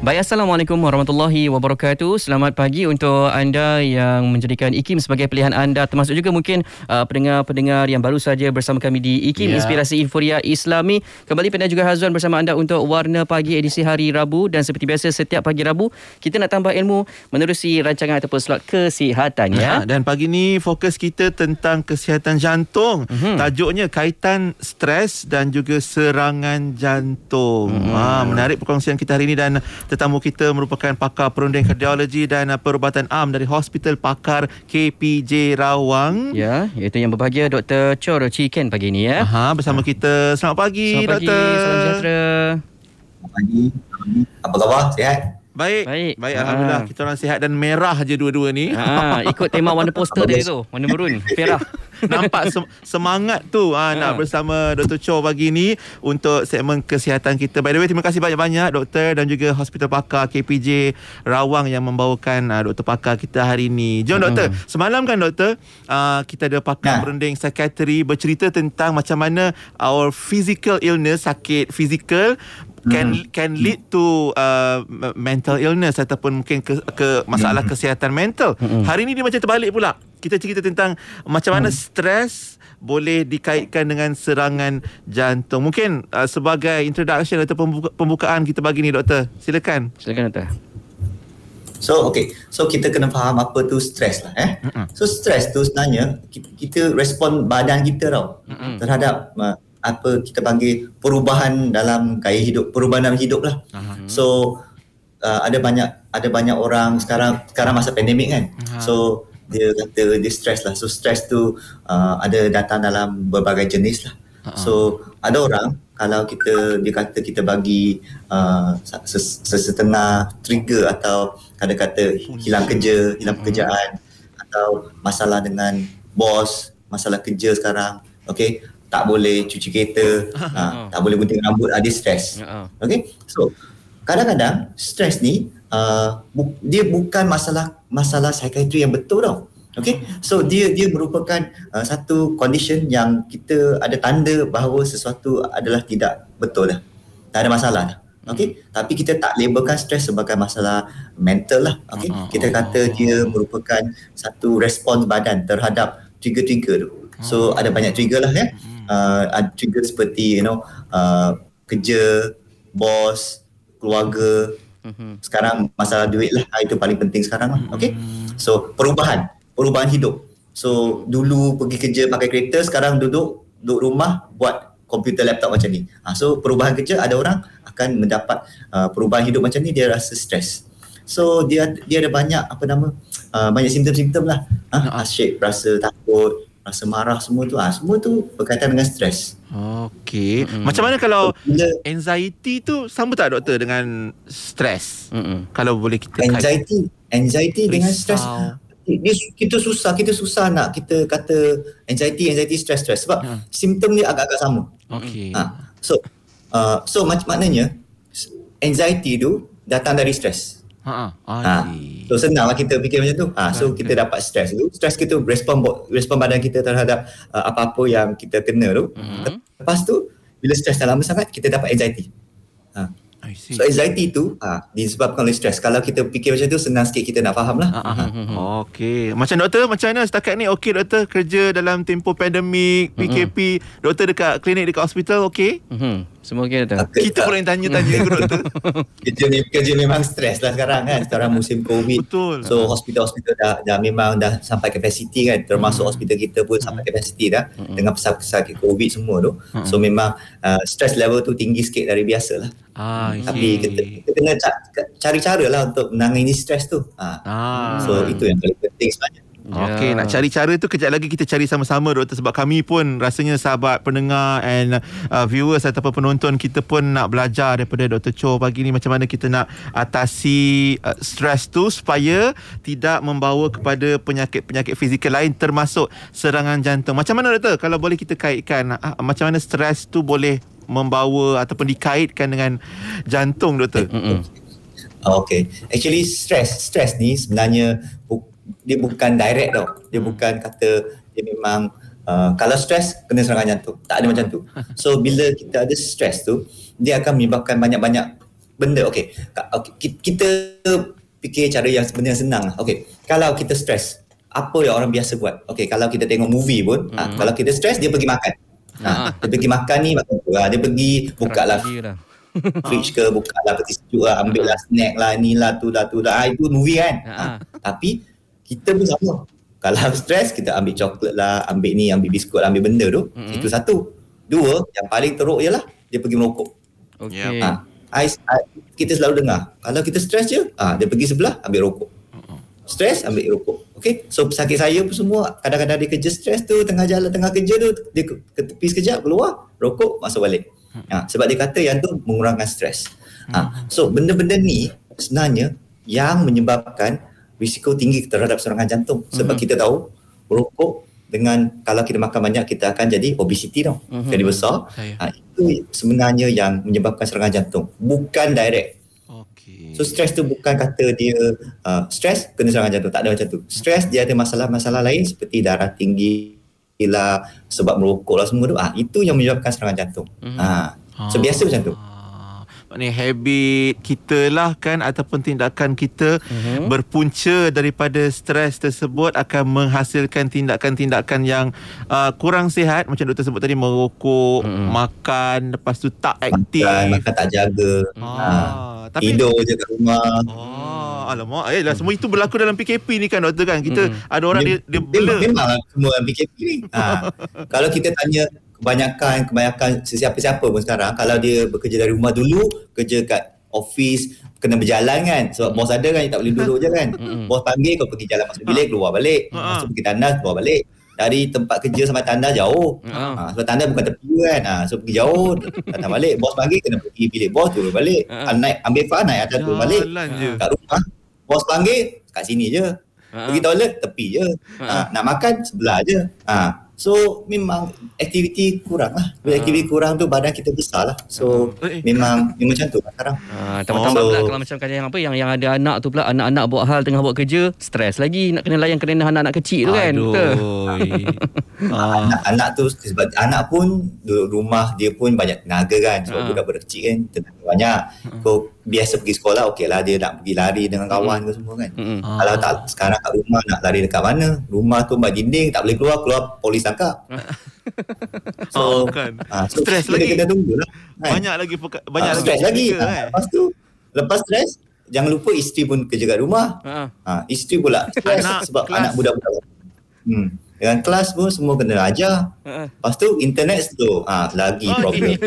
Baik, Assalamualaikum warahmatullahi wabarakatuh. Selamat pagi untuk anda yang menjadikan IKIM sebagai pilihan anda termasuk juga mungkin uh, pendengar-pendengar yang baru saja bersama kami di IKIM yeah. Inspirasi Inforia Islami. Kembali Pendengar juga Hazwan bersama anda untuk Warna Pagi edisi hari Rabu dan seperti biasa setiap pagi Rabu kita nak tambah ilmu menerusi rancangan ataupun slot kesihatan ya. Ha, dan pagi ni fokus kita tentang kesihatan jantung. Mm-hmm. Tajuknya kaitan stres dan juga serangan jantung. Mm-hmm. Ha, menarik perkongsian kita hari ini dan Tetamu kita merupakan pakar perunding kardiologi dan uh, perubatan am dari Hospital Pakar KPJ Rawang. Ya, iaitu yang berbahagia Dr. Chor Chiken pagi ini ya. Aha, bersama kita. Selamat pagi, Selamat pagi, Doktor. salam sejahtera. Selamat pagi. Apa khabar? Sihat? Baik. Baik. Baik, Ha. alhamdulillah. Kita orang sihat dan merah je dua-dua ni. Ha, ikut tema warna poster dia tu, warna merun, merah. Nampak sem- semangat tu ha, nak Ha. bersama Dr. Cho pagi ni untuk segmen kesihatan kita. By the way, terima kasih banyak-banyak doktor dan juga Hospital Pakar KPJ Rawang yang membawakan uh, doktor pakar kita hari ini. Jom doktor, semalam kan doktor uh, kita ada pakar Ya. berunding psikiatri bercerita tentang macam mana our physical illness, sakit fizikal can can lead to uh, mental illness ataupun mungkin ke, ke masalah kesihatan mental. Hari ni dia macam terbalik pula. Kita cerita tentang macam mana stres boleh dikaitkan dengan serangan jantung. Mungkin uh, sebagai introduction atau pembuka, pembukaan kita bagi ni doktor. Silakan. Silakan doktor. So, okay. So, kita kena faham apa tu stres lah. Eh? So, stres tu sebenarnya kita, kita respon badan kita tau Mm-mm. terhadap uh, apa kita panggil perubahan dalam gaya hidup, perubahan dalam hidup lah. So, uh, ada banyak ada banyak orang sekarang sekarang masa pandemik kan. Aha. So, dia kata dia stres lah. So, stres tu uh, ada datang dalam berbagai jenis lah. So, ada orang kalau kita dia kata kita bagi uh, ses- sesetengah trigger atau kata-kata hilang kerja, hilang pekerjaan atau masalah dengan bos, masalah kerja sekarang, okey, tak boleh cuci kereta, ha, tak boleh gunting rambut, ada stres. Ya. Okay, so kadang-kadang stres ni uh, bu- dia bukan masalah masalah psikiatri yang betul tau. Okay, so dia dia merupakan uh, satu condition yang kita ada tanda bahawa sesuatu adalah tidak betul dah. Tak ada masalah dah. Okay, tapi kita tak labelkan stres sebagai masalah mental lah. Okay, kita kata dia merupakan satu respons badan terhadap trigger-trigger tu. So ada banyak trigger lah ya. Uh, ada trigger seperti you know uh, kerja, bos, keluarga. Sekarang masalah duit lah Ah, itu paling penting sekarang lah. Okay. So perubahan, perubahan hidup. So dulu pergi kerja pakai kereta, sekarang duduk duduk rumah buat komputer laptop macam ni. Ha, so perubahan kerja ada orang akan mendapat uh, perubahan hidup macam ni dia rasa stres. So dia dia ada banyak apa nama uh, banyak simptom-simptom lah. Ha, asyik rasa takut, rasa marah semua tu. Ha, semua tu berkaitan dengan stres. Okey. Macam mana kalau Bila anxiety tu sama tak doktor dengan stres? Mm-mm. Kalau boleh kita kait- anxiety, anxiety dengan Risau. stres dia kita susah kita susah nak kita kata anxiety anxiety stress stress sebab Hmm. simptom dia agak-agak sama. Okey. Ha. So uh, so macam maknanya anxiety tu datang dari stres. Ha ah. Ha. So senanglah kita fikir macam tu. Ha, so kita dapat stres tu. Stres kita respon respon badan kita terhadap uh, apa-apa yang kita kena tu. Mhm. Lepas tu bila stres dah lama sangat kita dapat anxiety. So anxiety tu ha, disebabkan oleh stres. Kalau kita fikir macam tu senang sikit kita nak faham lah. Ah, ah, ah. Okey. Macam doktor, macam mana setakat ni okey doktor kerja dalam tempoh pandemik, PKP, doktor dekat klinik dekat hospital okey? Mhm. Semua okey doktor. Okay, Kita pula yang tanya-tanya ke doktor. kerja ni kerja memang stres lah sekarang kan sekarang musim covid Betul. so hospital-hospital dah, dah memang dah sampai kapasiti kan termasuk hospital kita pun sampai kapasiti dah dengan pesakit covid semua tu so memang uh, stress level tu tinggi sikit dari biasa lah Ah, tapi kita, kita kena ca- cari cara lah untuk menangani stres tu ha. Ah. so itu yang paling penting sebenarnya Okey, Ya. nak cari cara tu kejap lagi kita cari sama-sama doktor sebab kami pun rasanya sahabat pendengar and uh, viewers ataupun penonton kita pun nak belajar daripada Dr. Cho pagi ni macam mana kita nak atasi uh, stres tu supaya tidak membawa kepada penyakit-penyakit fizikal lain termasuk serangan jantung. Macam mana doktor kalau boleh kita kaitkan uh, macam mana stres tu boleh membawa ataupun dikaitkan dengan jantung doktor? Mm-mm. Okay. Actually stress stress ni sebenarnya bu- dia bukan direct tau. Dia bukan kata dia memang uh, kalau stress kena serangan jantung. Tak ada macam tu. So bila kita ada stress tu dia akan menyebabkan banyak-banyak benda okey, ki- kita fikir cara yang sebenarnya senang lah. okey kalau kita stres apa yang orang biasa buat okey kalau kita tengok movie pun ha, kalau kita stres dia pergi makan ha, dia pergi makan ni makan tu ha, dia pergi buka lah lah. fridge ke buka lah peti sejuk lah ambil lah snack lah ni lah tu lah tu lah ha, itu movie kan Ha. tapi kita pun sama kalau stres kita ambil coklat lah ambil ni ambil biskut ambil benda tu Mm-mm. itu satu dua yang paling teruk ialah dia pergi merokok Okey. ha. I, I, kita selalu dengar kalau kita stres je ha, dia pergi sebelah ambil rokok stres ambil rokok. Okay, so sakit saya pun semua kadang-kadang dia kerja stres tu tengah jalan tengah kerja tu dia ke, tepi sekejap keluar rokok masuk balik. Ha, sebab dia kata yang tu mengurangkan stres ha, so benda-benda ni sebenarnya yang menyebabkan risiko tinggi terhadap serangan jantung. Sebab kita tahu rokok dengan kalau kita makan banyak kita akan jadi obesity tau. Jadi besar. Ha, itu sebenarnya yang menyebabkan serangan jantung. Bukan direct Okey. So stres tu bukan kata dia uh, stres kena serangan jantung tak ada macam tu. Stres dia ada masalah-masalah lain seperti darah tinggi lah sebab merokok lah semua tu. Ah itu yang menyebabkan serangan jantung. Mhm. Ah so biasa macam tu. Maknanya habit kita lah kan ataupun tindakan kita Mhm. berpunca daripada stres tersebut akan menghasilkan tindakan-tindakan yang uh, kurang sihat macam doktor sebut tadi merokok, Mhm. makan, lepas tu tak aktif. Makan, makan tak jaga. Ah, tapi Tidur je kat rumah. Oh, alamak. Eh, lah, semua itu berlaku dalam PKP ni kan doktor kan. Kita Mm. ada orang dia, dia Memang, bela. memang lah semua PKP ni. Ha. kalau kita tanya kebanyakan kebanyakan sesiapa-siapa pun sekarang kalau dia bekerja dari rumah dulu, kerja kat office kena berjalan kan sebab bos ada kan tak boleh duduk je kan. Mm-mm. bos panggil kau pergi jalan masuk bilik keluar balik. Ha. Tu pergi tandas keluar balik. Dari tempat kerja sampai tandas jauh. Ha. Ha, sebab tandas bukan tepi kan. Ha, so pergi jauh datang balik bos panggil kena pergi bilik bos turun balik. Ha. Ha. Naik ambil faham naik atas turun balik. Je. Kat rumah bos panggil kat sini je. Ha. Pergi toilet tepi je. Ha. Ha. nak makan sebelah je. Ha. So memang aktiviti kurang lah. Bila Ha. aktiviti kurang tu badan kita besar lah. So Eh. memang memang macam tu lah sekarang. Ah, tambah-tambah Oh. pula kalau macam kata yang apa yang yang ada anak tu pula anak-anak buat hal tengah buat kerja stres lagi nak kena layan kena anak-anak kecil tu kan betul ah. Anak, anak tu sebab anak pun duduk rumah dia pun banyak tenaga kan sebab Ha. budak-budak kecil kan tenaga banyak. Kau biasa pergi sekolah okey lah dia nak pergi lari dengan kawan ke semua kan. Mm-mm. Ah. Kalau tak sekarang kat rumah nak lari dekat mana? Rumah tu mbak dinding tak boleh keluar keluar polis tangkap. Oh, kan. ah, so Stres kita lagi. Kena tunggu lah. kan. Banyak lagi peka- banyak Ah, lagi stres lagi. Ah, eh. Lepas tu lepas stres jangan lupa isteri pun kerja kat rumah. Ha. Ha, isteri pula stres Anak, sebab kelas. anak budak-budak. Hmm. Dengan kelas pun semua kena ajar. Ha. Lepas tu internet slow. Ha, lagi Oh, problem.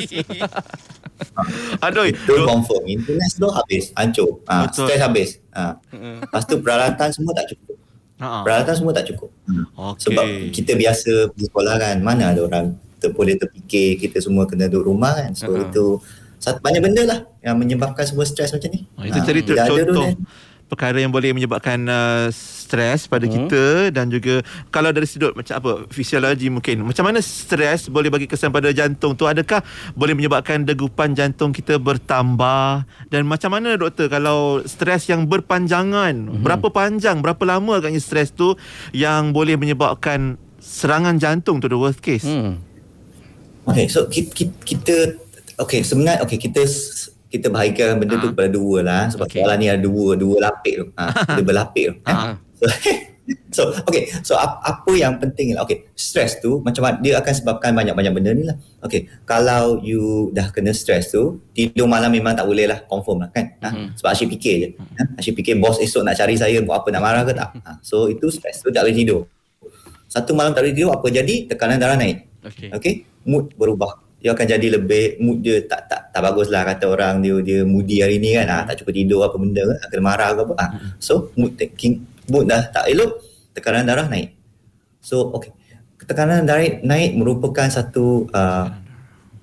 Aduh. Itu confirm. Internet slow habis. Hancur. Ha, Betul. stres habis. Ha. Ha. Lepas tu peralatan semua tak cukup. Ha. Peralatan semua tak cukup. Okey. Sebab kita biasa pergi sekolah kan. Mana ada orang ter, boleh terfikir kita semua kena duduk rumah kan. So Ha. itu satu, banyak benda lah yang menyebabkan semua stres macam ni. Oh, itu Ha, cerita ada tu contoh kan. Perkara yang boleh menyebabkan uh, stres pada Hmm. kita dan juga kalau dari sudut macam apa fisiologi mungkin macam mana stres boleh bagi kesan pada jantung tu adakah boleh menyebabkan degupan jantung kita bertambah dan macam mana doktor kalau stres yang berpanjangan Hmm. berapa panjang berapa lama agaknya stres tu yang boleh menyebabkan serangan jantung tu the worst case Hmm. Okay, so kita, kita okay sebenarnya okay kita kita bahagikan benda tu Ah. kepada dua lah sebab Okay. okay. soalan ni ada dua dua lapik tu. Ha, dia berlapik tu. Ha. Ah. So, so okay, so ap, apa yang penting lah. Okay, stres tu macam dia akan sebabkan banyak-banyak benda ni lah. Okay, kalau you dah kena stres tu, tidur malam memang tak boleh lah, confirm lah kan. Ha? Mhm. Sebab asyik fikir je. Ha? Asyik fikir bos esok nak cari saya buat apa, nak marah ke tak. Ha? So itu stres tu tak boleh tidur. Satu malam tak boleh tidur, apa jadi? Tekanan darah naik. Okey. Okay, mood berubah. Dia akan jadi lebih mood dia tak tak tak bagus lah kata orang dia dia moody hari ni kan. Ha, tak cukup tidur apa benda kan, kena marah ke apa. Ha. So mood taking mood dah tak elok, tekanan darah naik. So okay. Tekanan darah naik merupakan satu uh,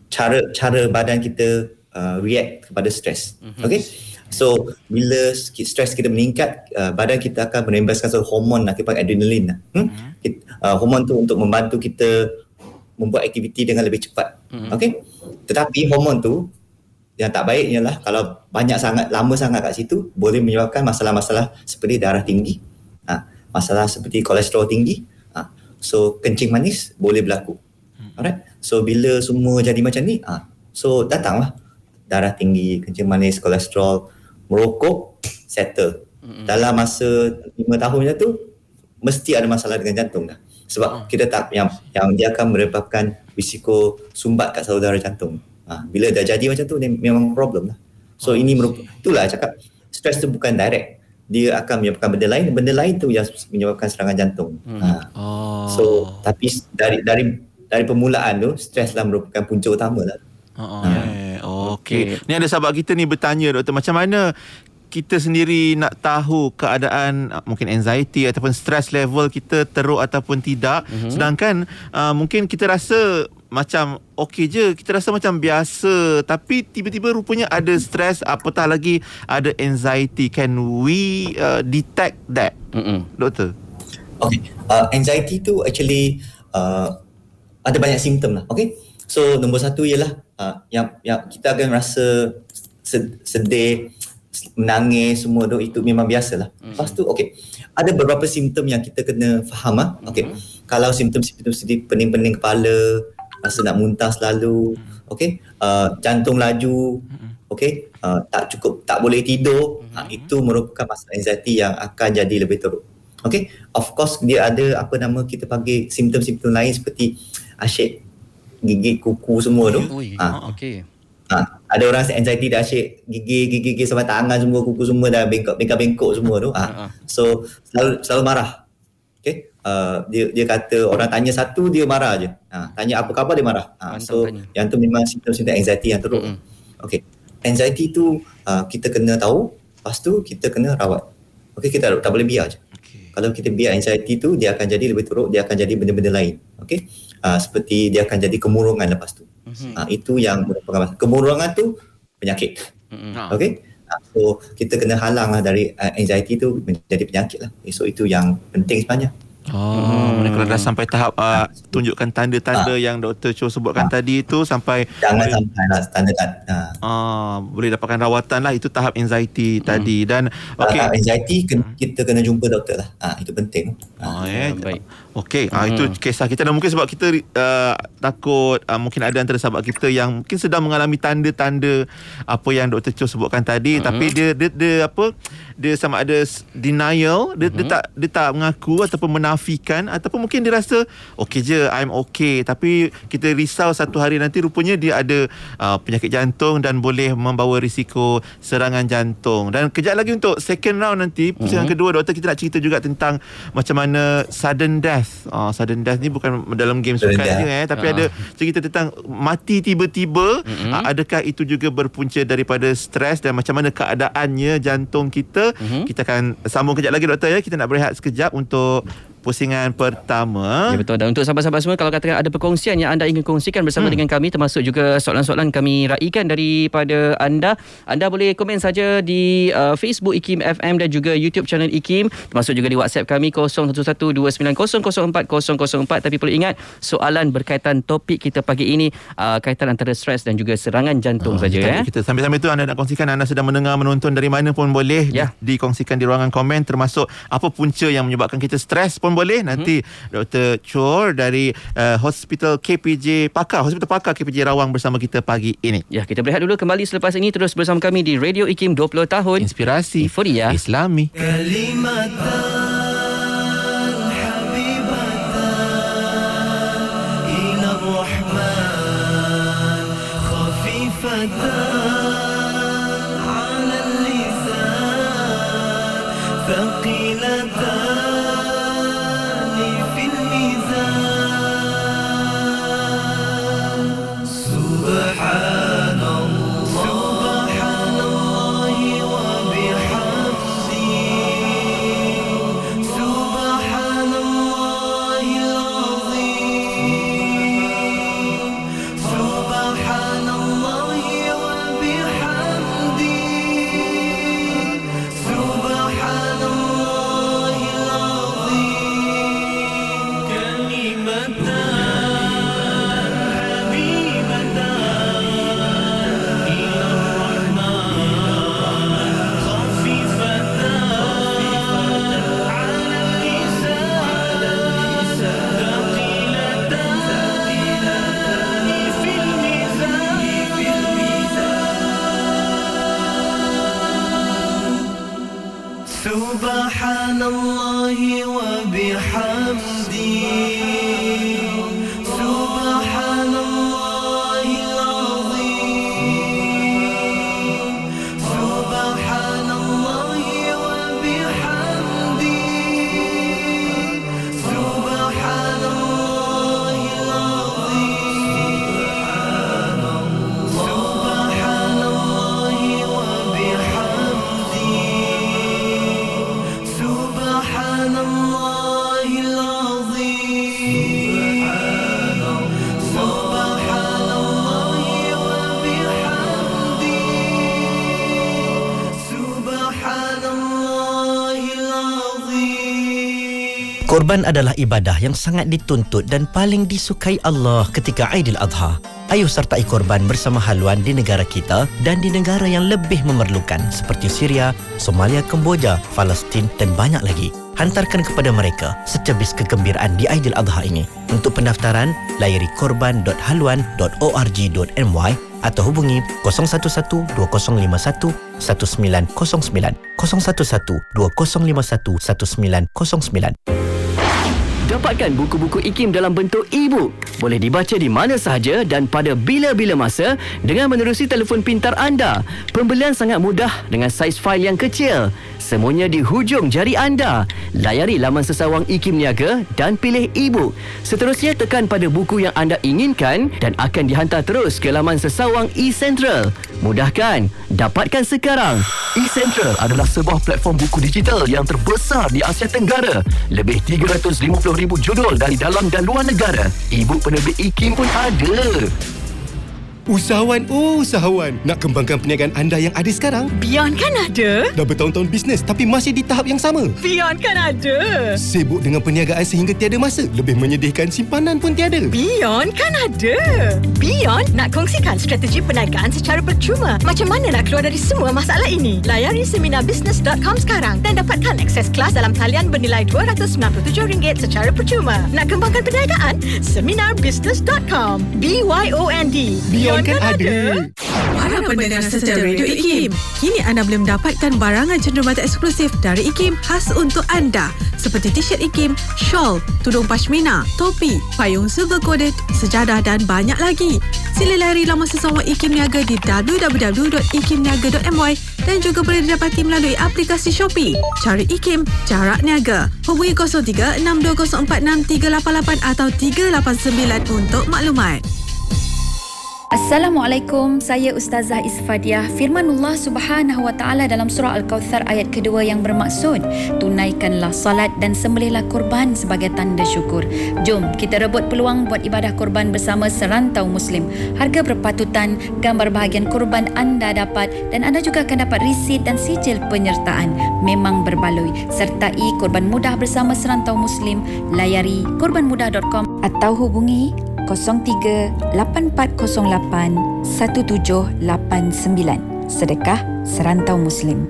cara cara badan kita uh, react kepada stres. Okay. So bila stres kita meningkat, uh, badan kita akan menembaskan satu hormon nak kita panggil adrenalin. lah. Hmm? Uh, hormon tu untuk membantu kita membuat aktiviti dengan lebih cepat. Mhm. Okay. Tetapi hormon tu yang tak baik ialah kalau banyak sangat lama sangat kat situ boleh menyebabkan masalah-masalah seperti darah tinggi. Ha, masalah seperti kolesterol tinggi. Ha, so kencing manis boleh berlaku. Alright. So bila semua jadi macam ni, ha, so datanglah darah tinggi, kencing manis, kolesterol, merokok, settle. Mm-hmm. Dalam masa 5 tahun tu mesti ada masalah dengan jantung dah. Sebab oh. kita tak yang yang dia akan menyebabkan risiko sumbat kat saudara jantung. Ha, bila dah jadi macam tu dia memang problem lah. So oh, ini merupakan itulah cakap stres tu bukan direct. Dia akan menyebabkan benda lain, benda lain tu yang menyebabkan serangan jantung. Hmm. Ha. Oh. So tapi dari dari dari permulaan tu stres lah merupakan punca utama lah. Oh, ha. okay. okay. Ni ada sahabat kita ni bertanya doktor macam mana kita sendiri nak tahu keadaan uh, mungkin anxiety ataupun stress level kita teruk ataupun tidak. Mm-hmm. sedangkan uh, mungkin kita rasa macam okey je kita rasa macam biasa. Tapi tiba-tiba rupanya ada stress apatah lagi ada anxiety. Can we uh, detect that? Mm-hmm. doktor? Okey uh, anxiety tu actually uh, ada banyak simptom lah okey? So nombor satu ialah uh, yang yang kita akan rasa sedih menangis semua tu itu memang biasalah. Mm-hmm. Lepas tu okey. Ada beberapa simptom yang kita kena faham ah. Okey. Mm-hmm. Kalau simptom-simptom seperti pening-pening kepala, rasa nak muntah selalu, mm-hmm. okey. Uh, jantung laju, mm-hmm. okey. Uh, tak cukup tak boleh tidur, mm-hmm. uh, itu merupakan masalah anxiety yang akan jadi lebih teruk. Okey. Of course dia ada apa nama kita panggil simptom-simptom lain seperti asyik gigit kuku semua tu. Ha. Okey. Ha, ada orang anxiety dah asyik gigi gigi gigi sampai tangan semua kuku semua dah bengkok bengkok bengkok semua tu. Ha. Uh-huh. So selalu selalu marah. Okay. Uh, dia dia kata orang tanya satu dia marah je. Ha, tanya apa khabar dia marah. Ha, so tanya. yang tu memang simptom-simptom anxiety yang teruk. Uh-huh. Okay. Anxiety tu uh, kita kena tahu. Lepas tu kita kena rawat. Okay kita tak boleh biar je. Okay. Kalau kita biar anxiety tu dia akan jadi lebih teruk. Dia akan jadi benda-benda lain. Okay. Uh, seperti dia akan jadi kemurungan lepas tu. Mm-hmm. Uh, itu yang merupakan kemurungan tu penyakit. Mm-hmm. Okay. Uh, so kita kena halang lah dari uh, anxiety tu menjadi penyakit lah. So itu yang penting sebenarnya. Oh, hmm. kalau dah sampai tahap uh, tunjukkan tanda-tanda ha. yang Dr. Cho sebutkan ha. tadi itu sampai jangan boleh, sampai lah tanda-tanda. Ha. Uh, boleh dapatkan rawatan lah itu tahap anxiety hmm. tadi dan okey. Tahap anxiety hmm. kita kena jumpa doktor lah. Ha, itu penting. Oh, ya, baik. Okey, hmm. uh, itu kisah kita dan mungkin sebab kita uh, takut uh, mungkin ada antara sahabat kita yang mungkin sedang mengalami tanda-tanda apa yang Dr. Cho sebutkan tadi hmm. tapi dia, dia dia apa dia sama ada denial dia, hmm. dia tak dia tak mengaku ataupun menafikan ataupun mungkin dia rasa okey je I'm okay tapi kita risau satu hari nanti rupanya dia ada uh, penyakit jantung dan boleh membawa risiko serangan jantung dan kejap lagi untuk second round nanti pusingan hmm. kedua doktor kita nak cerita juga tentang macam mana sudden death uh, sudden death ni bukan dalam game sukan je eh tapi uh. ada cerita tentang mati tiba-tiba hmm. uh, adakah itu juga berpunca daripada stres dan macam mana keadaannya jantung kita mm-hmm. kita akan sambung kejap lagi doktor ya kita nak berehat sekejap untuk pusingan pertama. Ya betul. Dan untuk sahabat-sahabat semua kalau katakan ada perkongsian yang anda ingin kongsikan bersama hmm. dengan kami termasuk juga soalan-soalan kami raikan daripada anda, anda boleh komen saja di uh, Facebook IKIM FM dan juga YouTube channel IKIM termasuk juga di WhatsApp kami 0112900404 tapi perlu ingat soalan berkaitan topik kita pagi ini uh, kaitan antara stres dan juga serangan jantung uh, saja ya. Kita sambil-sambil tu anda nak kongsikan anda sedang mendengar menonton dari mana pun boleh ya. dikongsikan di ruangan komen termasuk apa punca yang menyebabkan kita stres pun pun boleh mhm. nanti mm-hmm. Dr. Chor dari uh, Hospital KPJ Pakar Hospital Pakar KPJ Rawang bersama kita pagi ini. Ya, kita berehat dulu kembali selepas ini terus bersama kami di Radio IKIM 20 tahun. Inspirasi Euforia Islami. Kalimantan. Kurban adalah ibadah yang sangat dituntut dan paling disukai Allah ketika Aidil Adha. Ayo sertai korban bersama haluan di negara kita dan di negara yang lebih memerlukan seperti Syria, Somalia, Kemboja, Palestin dan banyak lagi. Hantarkan kepada mereka secebis kegembiraan di Aidil Adha ini. Untuk pendaftaran, layari korban.haluan.org.my atau hubungi 011 2051 1909 011 2051 1909 Dapatkan buku-buku IKIM dalam bentuk e-book. Boleh dibaca di mana sahaja dan pada bila-bila masa dengan menerusi telefon pintar anda. Pembelian sangat mudah dengan saiz fail yang kecil. Semuanya di hujung jari anda. Layari laman sesawang IKIM Niaga dan pilih e-book. Seterusnya tekan pada buku yang anda inginkan dan akan dihantar terus ke laman sesawang eCentral. Mudah kan? Dapatkan sekarang. eCentral adalah sebuah platform buku digital yang terbesar di Asia Tenggara. Lebih 350,000 judul dari dalam dan luar negara. E-book penerbit IKIM pun ada. Usahawan, oh usahawan. Nak kembangkan perniagaan anda yang ada sekarang? Beyond kan ada? Dah bertahun-tahun bisnes tapi masih di tahap yang sama. Beyond kan ada? Sibuk dengan perniagaan sehingga tiada masa. Lebih menyedihkan simpanan pun tiada. Beyond kan ada? Beyond nak kongsikan strategi perniagaan secara percuma. Macam mana nak keluar dari semua masalah ini? Layari seminarbusiness.com sekarang dan dapatkan akses kelas dalam talian bernilai RM297 secara percuma. Nak kembangkan perniagaan? Seminarbusiness.com B-Y-O-N-D Beyond kan ada. Para pendengar setia Radio IKIM, kini anda boleh mendapatkan barangan cenderamata eksklusif dari IKIM khas untuk anda seperti t-shirt IKIM, shawl, tudung pashmina, topi, payung silver coded, sejadah dan banyak lagi. Sila layari laman sesama IKIM Niaga di www.ikimniaga.my dan juga boleh didapati melalui aplikasi Shopee. Cari IKIM, jarak niaga. Hubungi 03 6204 6388 atau 389 untuk maklumat. Assalamualaikum, saya Ustazah Isfadiah. Firmanullah Subhanahu wa taala dalam surah Al-Kautsar ayat kedua yang bermaksud, tunaikanlah salat dan sembelihlah kurban sebagai tanda syukur. Jom kita rebut peluang buat ibadah kurban bersama serantau muslim. Harga berpatutan, gambar bahagian kurban anda dapat dan anda juga akan dapat risit dan sijil penyertaan. Memang berbaloi. Sertai kurban mudah bersama serantau muslim. Layari kurbanmudah.com atau hubungi 03-8408-1789. Sedekah Serantau Muslim.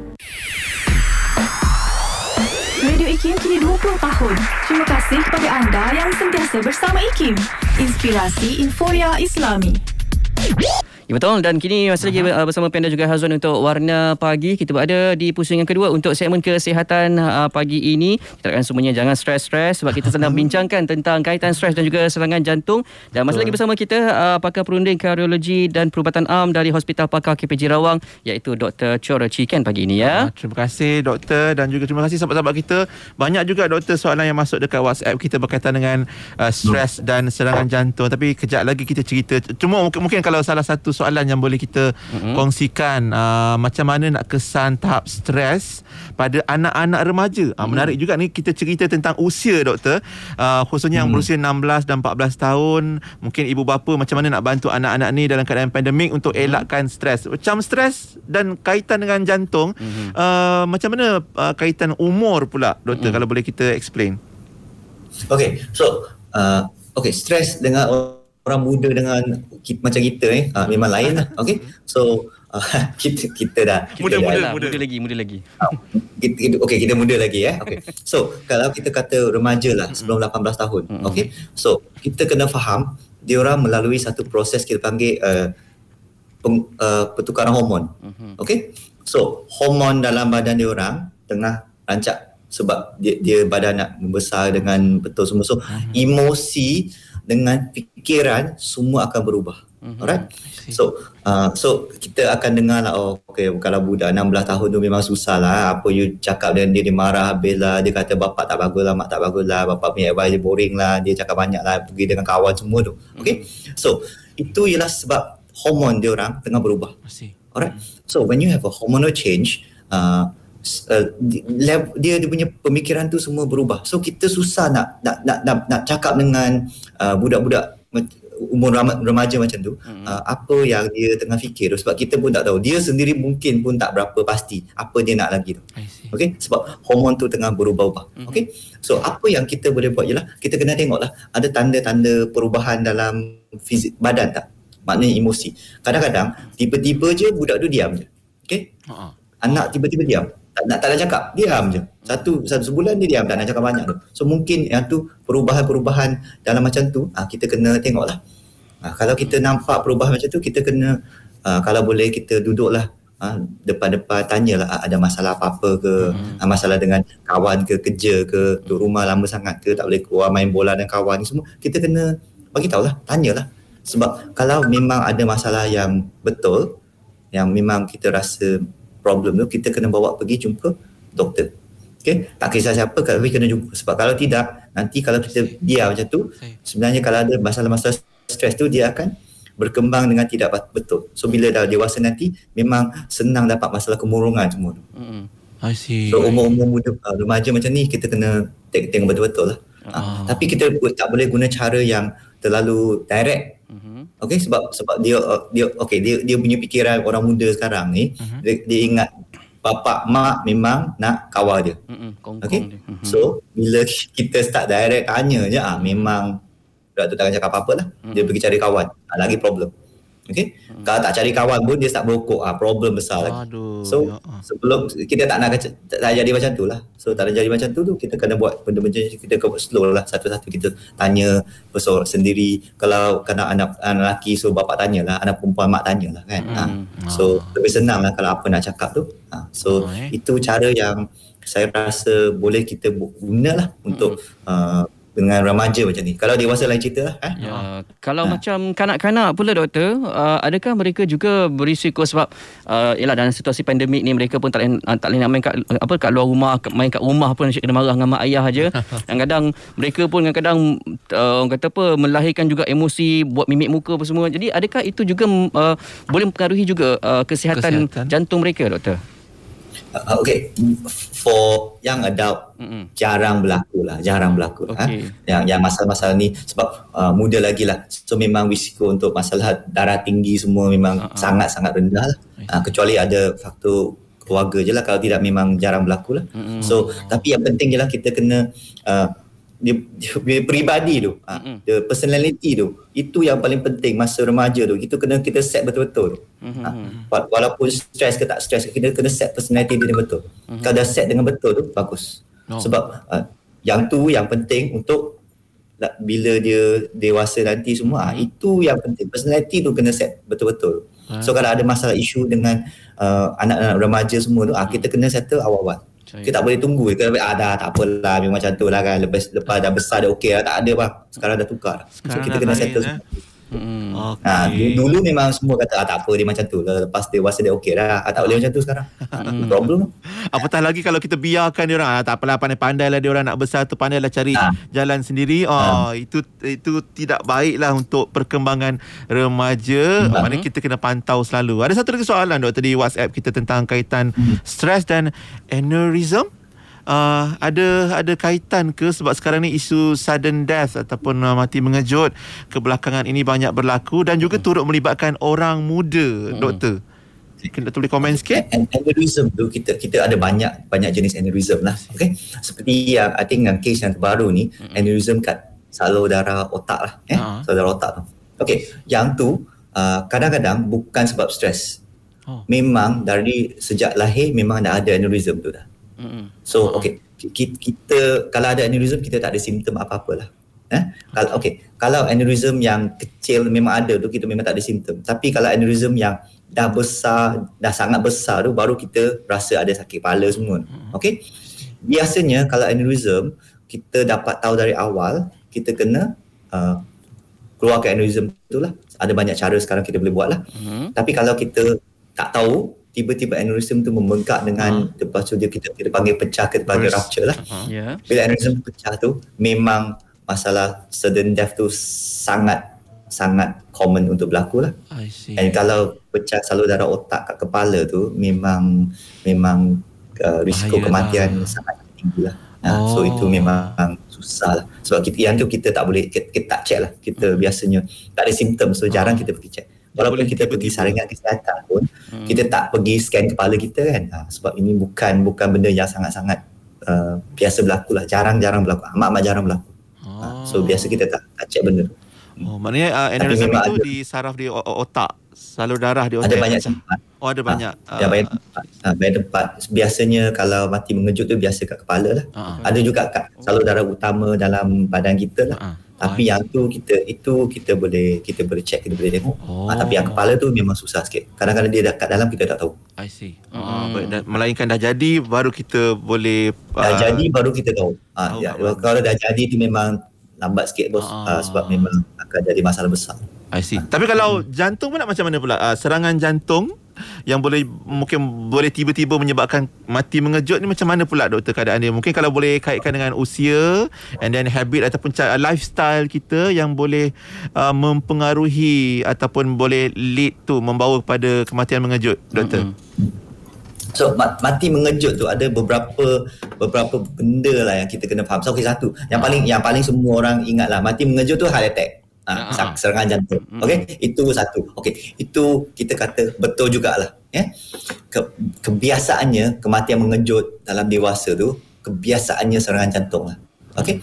Radio IKIM kini 20 tahun. Terima kasih kepada anda yang sentiasa bersama IKIM. Inspirasi Inforia Islami. Ya betul dan kini masih lagi uh, bersama Penda juga Hazwan untuk Warna Pagi. Kita berada di pusingan kedua untuk segmen kesihatan uh, pagi ini. Kita akan semuanya jangan stres-stres sebab kita sedang bincangkan tentang kaitan stres dan juga serangan jantung. Dan masih lagi bersama kita uh, pakar perunding kardiologi dan perubatan am dari Hospital Pakar KPJ Rawang iaitu Dr. Chora Chiken pagi ini ya. Ah, terima kasih doktor dan juga terima kasih sahabat-sahabat kita. Banyak juga doktor soalan yang masuk dekat WhatsApp kita berkaitan dengan uh, stres dan serangan jantung. Tapi kejap lagi kita cerita. Cuma mungkin, mungkin kalau salah satu soalan yang boleh kita mm-hmm. kongsikan uh, macam mana nak kesan tahap stres pada anak-anak remaja. Uh, mm-hmm. Menarik juga ni kita cerita tentang usia doktor. Uh, khususnya mm. yang berusia 16 dan 14 tahun. Mungkin ibu bapa macam mana nak bantu anak-anak ni dalam keadaan pandemik untuk mm-hmm. elakkan stres. Macam stres dan kaitan dengan jantung. Mm-hmm. Uh, macam mana uh, kaitan umur pula doktor mm-hmm. kalau boleh kita explain. Okay, so uh, okay, stres dengan orang muda dengan kita, macam kita eh. Uh, memang lain lah. Okay. So uh, kita kita dah muda kita muda, dah, muda lagi muda lagi. Uh, kita, okay kita muda lagi eh. Okay. So kalau kita kata remaja lah sebelum 18 tahun okay. So kita kena faham dia orang melalui satu proses kita panggil uh, peng, uh, pertukaran hormon. Okay. So hormon dalam badan dia orang tengah rancak sebab dia, dia badan nak membesar dengan betul semua. So emosi dengan fikiran semua akan berubah. Alright. So uh, so kita akan dengar lah oh okay, kalau budak 16 tahun tu memang susah lah apa you cakap dengan dia dia marah lah dia kata bapak tak bagus lah mak tak bagus lah bapak punya advice dia boring lah dia cakap banyak lah pergi dengan kawan semua tu. Okay? So itu ialah sebab hormon dia orang tengah berubah. Alright? So when you have a hormonal change uh, uh, dia dia punya pemikiran tu semua berubah. So kita susah nak nak nak nak, nak cakap dengan uh, budak-budak umur remaja macam tu hmm. uh, apa yang dia tengah fikir sebab kita pun tak tahu. Dia sendiri mungkin pun tak berapa pasti apa dia nak lagi tu. Okey sebab hormon tu tengah berubah-ubah. Hmm. okey so apa yang kita boleh buat ialah kita kena tengoklah ada tanda-tanda perubahan dalam fizik badan tak? Maknanya emosi. Kadang-kadang tiba-tiba je budak tu diam je. Okey anak tiba-tiba diam tak nak tak nak cakap. Diam je. Satu satu sebulan dia diam. Tak nak cakap banyak tu. So mungkin yang tu perubahan-perubahan dalam macam tu ah kita kena tengoklah. Ah, kalau kita nampak perubahan macam tu kita kena ah, kalau boleh kita duduklah ah, depan-depan tanyalah ah, ada masalah apa-apa ke ah, masalah dengan kawan ke kerja ke duduk rumah lama sangat ke tak boleh keluar main bola dengan kawan ni semua kita kena bagi tahulah tanyalah. Sebab kalau memang ada masalah yang betul yang memang kita rasa problem tu kita kena bawa pergi jumpa doktor. Okay? Tak kisah siapa tapi kena jumpa. Sebab kalau tidak nanti kalau kita diam macam tu sebenarnya kalau ada masalah-masalah stres tu dia akan berkembang dengan tidak betul. So bila dah dewasa nanti memang senang dapat masalah kemurungan semua tu. I see. So umur-umur muda uh, remaja macam ni kita kena tengok, betul-betul lah. Uh, tapi kita tak boleh guna cara yang terlalu direct. Okay sebab sebab dia uh, dia okay dia dia punya fikiran orang muda sekarang ni dia, dia ingat bapa mak memang nak kawal dia. Okay. So bila kita start direct tanya je ah memang budak tu takkan cakap apa-apa lah. Dia pergi cari kawan. Ah, lagi problem. Okay. Kalau tak cari kawan pun dia start berokok. Ah, problem besar lagi. So sebelum kita tak nak tak nak jadi macam tu lah. So tak nak jadi macam tu tu kita kena buat benda-benda macam kita kena buat slow lah satu-satu kita tanya bersorak sendiri. Kalau kena anak anak lelaki so bapak tanya lah, anak perempuan mak tanya lah kan. Ha. So lebih senang lah kalau apa nak cakap tu. Ha. So itu cara yang saya rasa boleh kita bu- guna lah untuk uh, dengan remaja macam ni. Kalau dewasa lain cerita lah. Eh? Ya, kalau macam kanak-kanak pula doktor, uh, adakah mereka juga berisiko sebab uh, yalah dalam situasi pandemik ni mereka pun tak boleh uh, tak boleh nak main kat apa kat luar rumah, main kat rumah pun asyik kena marah dengan mak ayah aja. Kadang-kadang mereka pun kadang-kadang uh, orang kata apa melahirkan juga emosi, buat mimik muka apa semua. Jadi adakah itu juga uh, boleh mempengaruhi juga uh, kesihatan, Kesihatan. jantung mereka doktor? Uh, okay, for young adult mm jarang berlaku lah, jarang berlaku. lah. Okey. Ha? Yang yang masalah-masalah ni sebab uh, muda lagi lah. So memang risiko untuk masalah darah tinggi semua memang uh-huh. sangat-sangat rendah lah. Uh, kecuali ada faktor keluarga je lah kalau tidak memang jarang berlaku lah. Mm-hmm. So tapi yang penting je lah kita kena uh, dia, dia peribadi tu, uh, the personality tu, itu yang paling penting masa remaja tu. Itu kena kita set betul-betul tu. Mm-hmm. Ha, wa- walaupun stres ke tak stres kita kena set personality dia betul. Mm-hmm. Kalau dah set dengan betul tu bagus. Oh. Sebab uh, yang tu yang penting untuk la- bila dia dewasa nanti semua mm-hmm. itu yang penting personality tu kena set betul-betul. So kalau ada masalah isu dengan uh, anak-anak remaja semua tu ah kita kena settle awal-awal. Kita tak boleh tunggu kita ah dah tak apalah memang macam tu lah kan lepas lepas dah besar dah okey lah tak ada bang sekarang dah tukar. Sekarang so kita kena settle eh? Semua. Hmm. Okay. Ha, du- dulu memang semua kata ah, tak apa dia macam tu lah. Lepas dewasa dia okey dah. Ah, tak boleh macam tu sekarang. Hmm. Problem. Apatah lagi kalau kita biarkan dia orang ah, tak apalah pandai-pandai lah dia orang nak besar tu pandailah cari jalan sendiri. Oh itu itu tidak baiklah untuk perkembangan remaja. Hmm. Maknanya kita kena pantau selalu. Ada satu lagi soalan doktor di WhatsApp kita tentang kaitan stres dan aneurysm. Uh, ada ada kaitan ke sebab sekarang ni isu sudden death ataupun uh, mati mengejut kebelakangan ini banyak berlaku dan juga turut melibatkan orang muda doktor. Mungkin doktor boleh komen sikit? An- aneurysm tu kita kita ada banyak banyak jenis aneurysm lah. Okay. Seperti yang I think yang case yang terbaru ni aneurysm kat salur darah otak lah. Eh? Ah. Salur darah otak tu. Okay. Yang tu uh, kadang-kadang bukan sebab stres. Oh. Memang dari sejak lahir memang dah ada aneurysm tu dah. So okay kita, kita kalau ada aneurysm kita tak ada simptom apa-apa lah. Eh? Kalau okay, kalau aneurysm yang kecil memang ada tu kita memang tak ada simptom. Tapi kalau aneurysm yang dah besar, dah sangat besar tu baru kita rasa ada sakit kepala semua. Okay? biasanya kalau aneurysm kita dapat tahu dari awal kita kena uh, keluarkan aneurysm tu lah ada banyak cara sekarang kita boleh buat lah Mhm. tapi kalau kita tak tahu tiba-tiba aneurysm tu membengkak dengan lepas tu dia kita kita panggil pecah kita panggil Burst. rupture lah Ya. bila aneurysm pecah tu memang masalah sudden death tu sangat sangat common untuk berlaku lah I see. dan kalau pecah salur darah otak kat kepala tu memang memang uh, risiko Bahaya kematian lah. sangat tinggi lah Ha, so Oh. itu memang susah lah sebab kita yang tu kita tak boleh kita, kita tak check lah kita biasanya tak ada simptom so jarang kita pergi check walaupun boleh kita pergi saringan kesihatan pun kita tak pergi scan kepala kita kan ha, sebab ini bukan bukan benda yang sangat-sangat uh, biasa berlaku lah jarang-jarang berlaku amat-amat jarang berlaku ha, so biasa kita tak, tak check benda tu Oh, maknanya uh, aneurysm memang itu ada. di saraf di otak, salur darah di otak. ada yang banyak pecah. tempat Oh, ada banyak. Ya, banyak tempat. Ha, banyak tempat. Biasanya kalau mati mengejut tu biasa kat kepala lah. Ah, ah. Ada juga kat salur darah utama dalam badan kita lah. Ah, ah. Tapi yang tu kita itu kita boleh kita boleh check kita boleh tengok. Oh. Ha, tapi yang kepala tu memang susah sikit. Kadang-kadang dia dah kat dalam kita tak tahu. I see. Hmm. Ah, baik. Dan, melainkan dah jadi baru kita boleh Dah ah, jadi baru kita tahu. Ha, tahu ya, kalau dah jadi tu memang lambat sikit bos Ah. ha, sebab memang akan jadi masalah besar. I see. Tapi kalau jantung pula macam mana pula? Uh, serangan jantung yang boleh mungkin boleh tiba-tiba menyebabkan mati mengejut ni macam mana pula doktor keadaan dia? Mungkin kalau boleh kaitkan dengan usia and then habit ataupun lifestyle kita yang boleh uh, mempengaruhi ataupun boleh lead tu membawa kepada kematian mengejut doktor. Mm-mm. So ma- mati mengejut tu ada beberapa beberapa benda lah yang kita kena faham. So okay, satu. Yang paling yang paling semua orang ingat lah mati mengejut tu heart attack. Ah. Ha, ser- serangan jantung. Okey, itu satu. Okey, itu kita kata betul jugalah, ya. Ke, kebiasaannya kematian mengejut dalam dewasa tu kebiasaannya serangan jantung lah. Okey.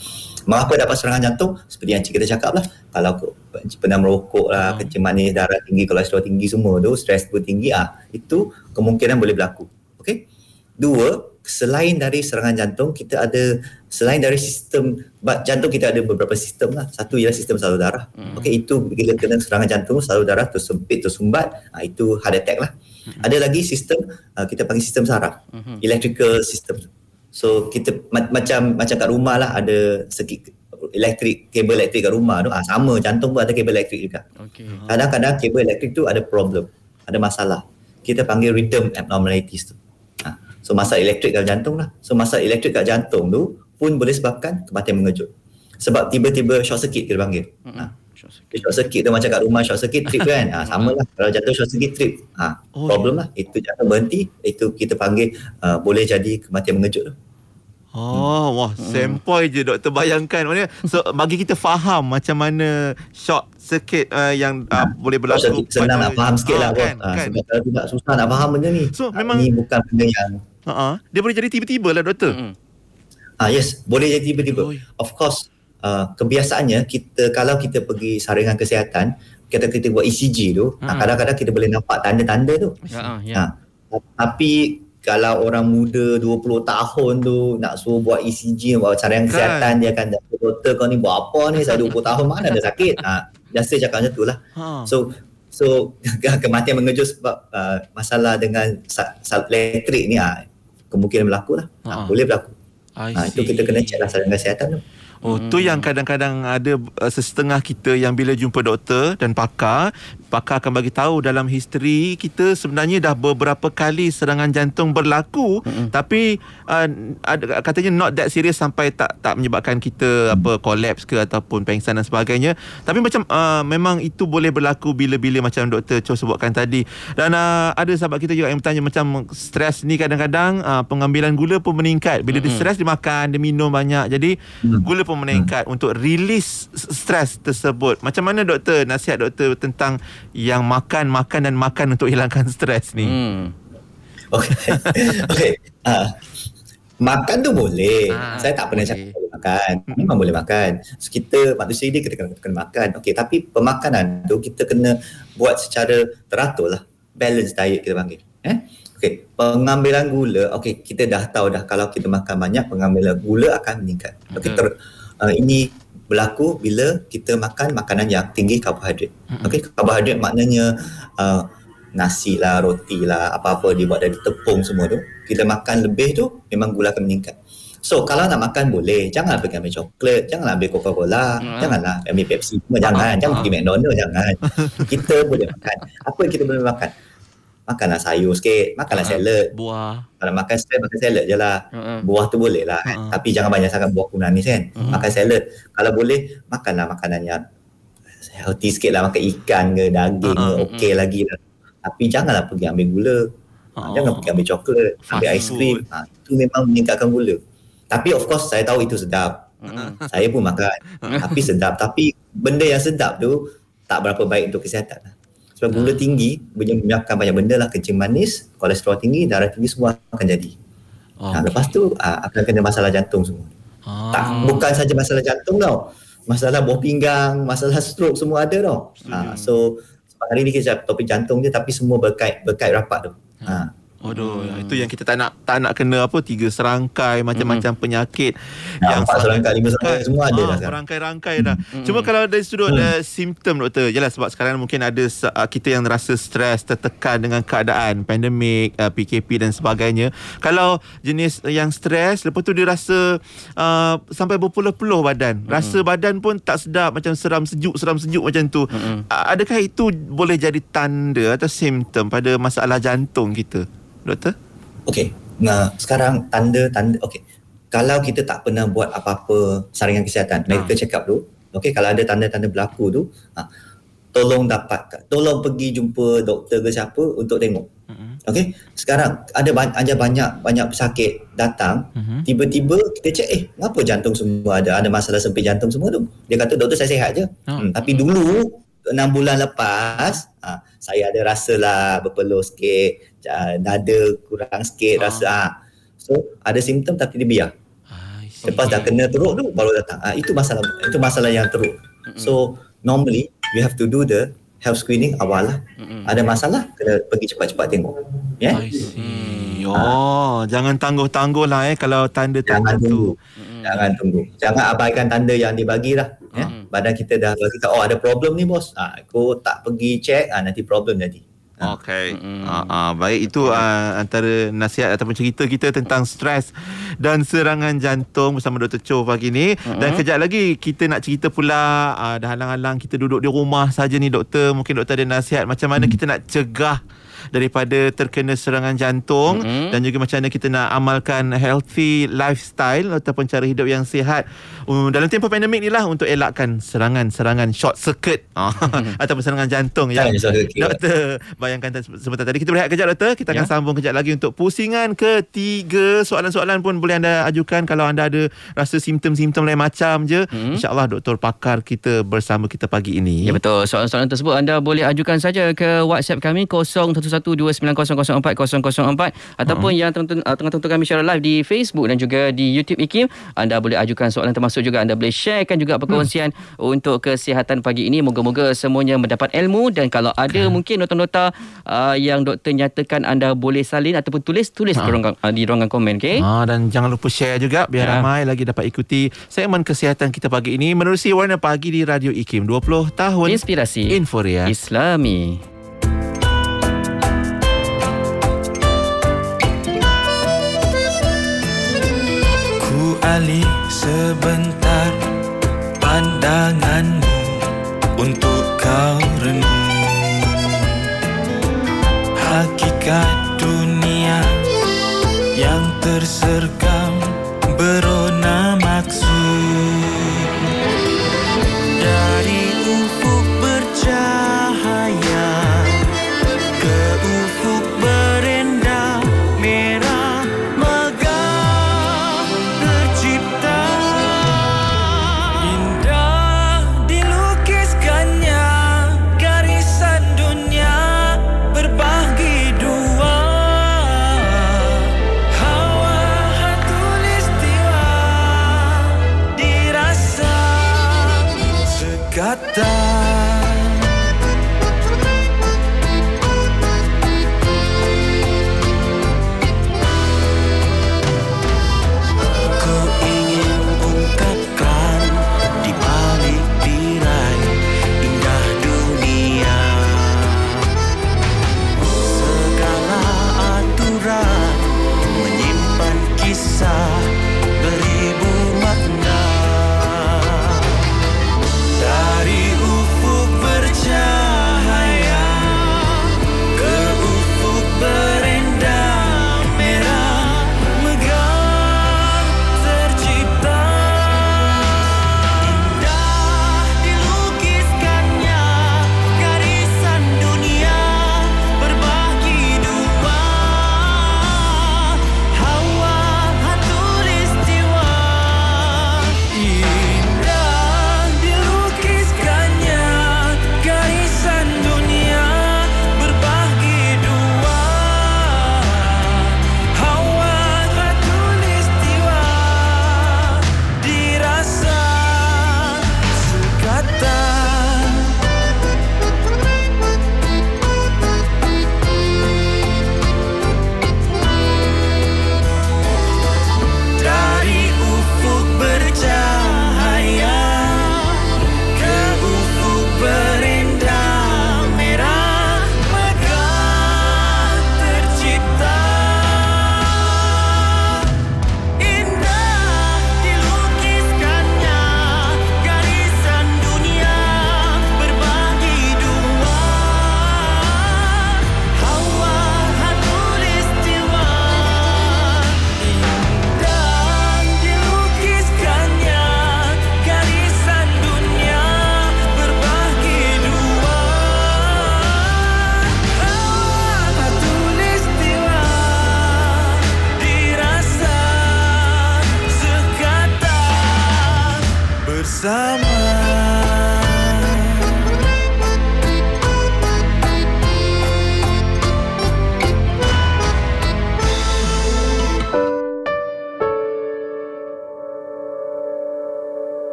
Mengapa dapat serangan jantung? Seperti yang Cik kita cakap lah. Kalau pernah merokok lah, kencing manis, darah tinggi, kolesterol tinggi semua tu, stres pun tinggi ah, itu kemungkinan boleh berlaku. Okey. Dua, selain dari serangan jantung, kita ada selain dari sistem jantung kita ada beberapa sistem lah. Satu ialah sistem salur darah. Hmm. Okey, itu bila kena serangan jantung, salur darah tersempit, tersumbat, ah, itu heart attack lah. Hmm. Ada lagi sistem ah, kita panggil sistem saraf. Hmm. Electrical system. So kita ma- macam macam kat rumah lah ada sekit elektrik kabel elektrik kat rumah tu ah sama jantung pun ada kabel elektrik juga. Okey. Kadang-kadang kabel elektrik tu ada problem, ada masalah. Kita panggil rhythm abnormalities tu. So masalah elektrik kat jantung lah. So masalah elektrik kat jantung tu pun boleh sebabkan kematian mengejut. Sebab tiba-tiba short circuit kita panggil. Ha. Dia short circuit tu macam kat rumah short circuit trip kan. Ha, sama lah. Kalau jantung short circuit trip. Ha, Oh, problem lah. Itu jantung berhenti. Itu kita panggil uh, boleh jadi kematian mengejut tu. Oh, wah, sempoi je doktor bayangkan. Maknanya so bagi kita faham macam mana short circuit uh, yang uh, boleh Short berlaku. circuit senang nak faham sikit lah. Ah, bos. kan, Ha, kan. Sebab kalau tidak susah nak faham benda ni. So, Ha, memang- Ini bukan benda yang Uh-uh. Dia boleh jadi tiba-tiba lah doktor. Mm-mm. Ah yes, boleh jadi tiba-tiba. Oi. Of course, uh, kebiasaannya kita kalau kita pergi saringan kesihatan, kita kita buat ECG tu, ah, kadang-kadang kita boleh nampak tanda-tanda tu. Ya. Ha. Tapi kalau orang muda 20 tahun tu nak suruh buat ECG buat saringan Kan. kesihatan dia akan kata doktor kau ni buat apa ni saya 20 tahun mana ada sakit. Ha, biasa cakap macam tu lah. Ha. So so kematian mengejut sebab uh, masalah dengan sa- sa- elektrik ni ah kemungkinan berlaku lah. Ha. Ha, boleh berlaku. Ha, itu kita kena check lah saringan kesihatan tu. Oh, tu yang kadang-kadang ada uh, sesetengah kita yang bila jumpa doktor dan pakar, pakar akan bagi tahu dalam history kita sebenarnya dah beberapa kali serangan jantung berlaku mm-hmm. tapi uh, katanya not that serious sampai tak tak menyebabkan kita apa collapse ke ataupun pengsan dan sebagainya. Tapi macam uh, memang itu boleh berlaku bila-bila macam doktor Cho sebutkan tadi. Dan uh, ada sahabat kita juga yang bertanya macam stres ni kadang-kadang uh, pengambilan gula pun meningkat. Bila mm-hmm. dia stres dia makan, dia minum banyak. Jadi Hmm. gula pun meningkat hmm. untuk release stres tersebut. Macam mana doktor nasihat doktor tentang yang makan makan dan makan untuk hilangkan stres ni? Hmm. Okey. Okey. Ah, makan tu boleh. Ah, Saya tak pernah boleh. cakap boleh makan. Memang boleh makan. So, kita manusia ni kita kena, kena makan. Okey, tapi pemakanan tu kita kena buat secara teratur lah. Balance diet kita panggil. Eh? Okey, pengambilan gula, okey kita dah tahu dah kalau kita makan banyak pengambilan gula akan meningkat. Okey, ter, uh, ini berlaku bila kita makan makanan yang tinggi karbohidrat. Okey, karbohidrat maknanya uh, nasi lah, roti lah, apa-apa dibuat dari tepung semua tu, kita makan lebih tu memang gula akan meningkat. So kalau nak makan boleh, janganlah pergi ambil coklat, janganlah ambil Coca-Cola, Hmm. janganlah ambil Pepsi, semua jangan, jangan pergi McDonald, jangan. Kita boleh makan. Apa yang kita boleh makan? Makanlah sayur sikit, makanlah salad. Buah. Kalau makan salad, makan salad je lah. Hmm. Buah tu boleh lah kan. Hmm. Tapi jangan banyak sangat buah kunanis kan. Hmm. Makan salad. Kalau boleh, makanlah makanan yang healthy sikit lah. Makan ikan ke, daging ke, Hmm. okey lagi lah. Tapi janganlah pergi ambil gula. Oh. Jangan pergi ambil coklat, ambil aiskrim. Ha, itu memang meningkatkan gula. Tapi of course saya tahu itu sedap. Hmm. Saya pun makan. Tapi sedap. Tapi benda yang sedap tu tak berapa baik untuk kesihatan. Sebab gula tinggi, menyebabkan banyak benda lah. Kencing manis, kolesterol tinggi, darah tinggi semua akan jadi. Oh, Ha, lepas tu ah, akan kena masalah jantung semua. Ah. Tak bukan saja masalah jantung tau. Masalah buah pinggang, masalah stroke semua ada tau. Ha, so hari ni kita cakap topik jantung je tapi semua berkait berkait rapat tu. Ha. Aduh, itu yang kita tak nak tak nak kena apa tiga serangkai macam-macam penyakit Yang empat serangkai, lima serangkai, semua ada Ah, dah. Rangkai-rangkai dah. Cuma kalau dari sudut uh, simptom doktor, jelas sebab sekarang mungkin ada uh, kita yang rasa stres, tertekan dengan keadaan pandemik, uh, PKP dan sebagainya. Kalau jenis yang stres, lepas tu dia rasa uh, sampai berpeluh-peluh badan. Rasa badan pun tak sedap macam seram sejuk, seram sejuk macam tu. Uh, adakah itu boleh jadi tanda atau simptom pada masalah jantung kita? Doktor? Okey. Nah, sekarang tanda-tanda okey. Kalau kita tak pernah buat apa-apa saringan kesihatan, medical check up tu, okey kalau ada tanda-tanda berlaku tu, ha, tolong dapat tolong pergi jumpa doktor ke siapa untuk tengok. Okey. Sekarang ada banyak ada banyak banyak pesakit datang, Mhm. tiba-tiba kita cek eh kenapa jantung semua ada ada masalah sempit jantung semua tu. Dia kata doktor saya sihat je. Oh. Hmm, tapi dulu 6 bulan lepas ha, saya ada rasa lah berpeluh sikit, ja- dada kurang sikit Oh. rasa ah. So ada simptom tapi dia biar. See. Lepas dah kena teruk tu baru datang. Ah itu masalah itu masalah yang teruk. So normally you have to do the health screening awal lah. Ada masalah kena pergi cepat-cepat tengok. Ya. Yeah? I see. Oh, jangan tangguh-tangguh lah eh kalau tanda Jangan tertentu. tunggu. Jangan tunggu. Jangan abaikan tanda yang dibagi lah. Ya. Badan kita dah bagi tahu oh ada problem ni bos. Ah aku tak pergi check ah nanti problem jadi. Okey. Ah, ah, baik itu ah, antara nasihat ataupun cerita kita tentang stres dan serangan jantung bersama Dr. Cho pagi ni. Dan kejap lagi kita nak cerita pula ah, dah halang-halang kita duduk di rumah saja ni doktor. Mungkin doktor ada nasihat macam mana kita nak cegah daripada terkena serangan jantung Mhm. dan juga macam mana kita nak amalkan healthy lifestyle ataupun cara hidup yang sihat um, dalam tempoh pandemik ni lah untuk elakkan serangan-serangan short circuit ah, ataupun serangan jantung yang circuit. doktor bayangkan sebentar tadi kita berehat kejap doktor kita akan Ya. sambung kejap lagi untuk pusingan ketiga soalan-soalan pun boleh anda ajukan kalau anda ada rasa simptom-simptom lain macam je Hmm. insyaallah doktor pakar kita bersama kita pagi ini Ya betul. Soalan-soalan tersebut anda boleh ajukan saja ke WhatsApp kami 0112900404 ataupun yang tengah uh, tengah tonton kami secara live di Facebook dan juga di YouTube IKIM. Anda boleh ajukan soalan termasuk juga anda boleh sharekan juga perkongsian untuk kesihatan pagi ini. Moga-moga semuanya mendapat ilmu dan kalau ada mungkin nota-nota uh, yang doktor nyatakan anda boleh salin ataupun tulis tulis di ruangan uh, di ruangan komen okey. Ah, dan jangan lupa share juga biar Ya. ramai lagi dapat ikuti segmen kesihatan kita pagi ini menerusi warna pagi di Radio IKIM 20 tahun Inspirasi Inforia. Islami. 里？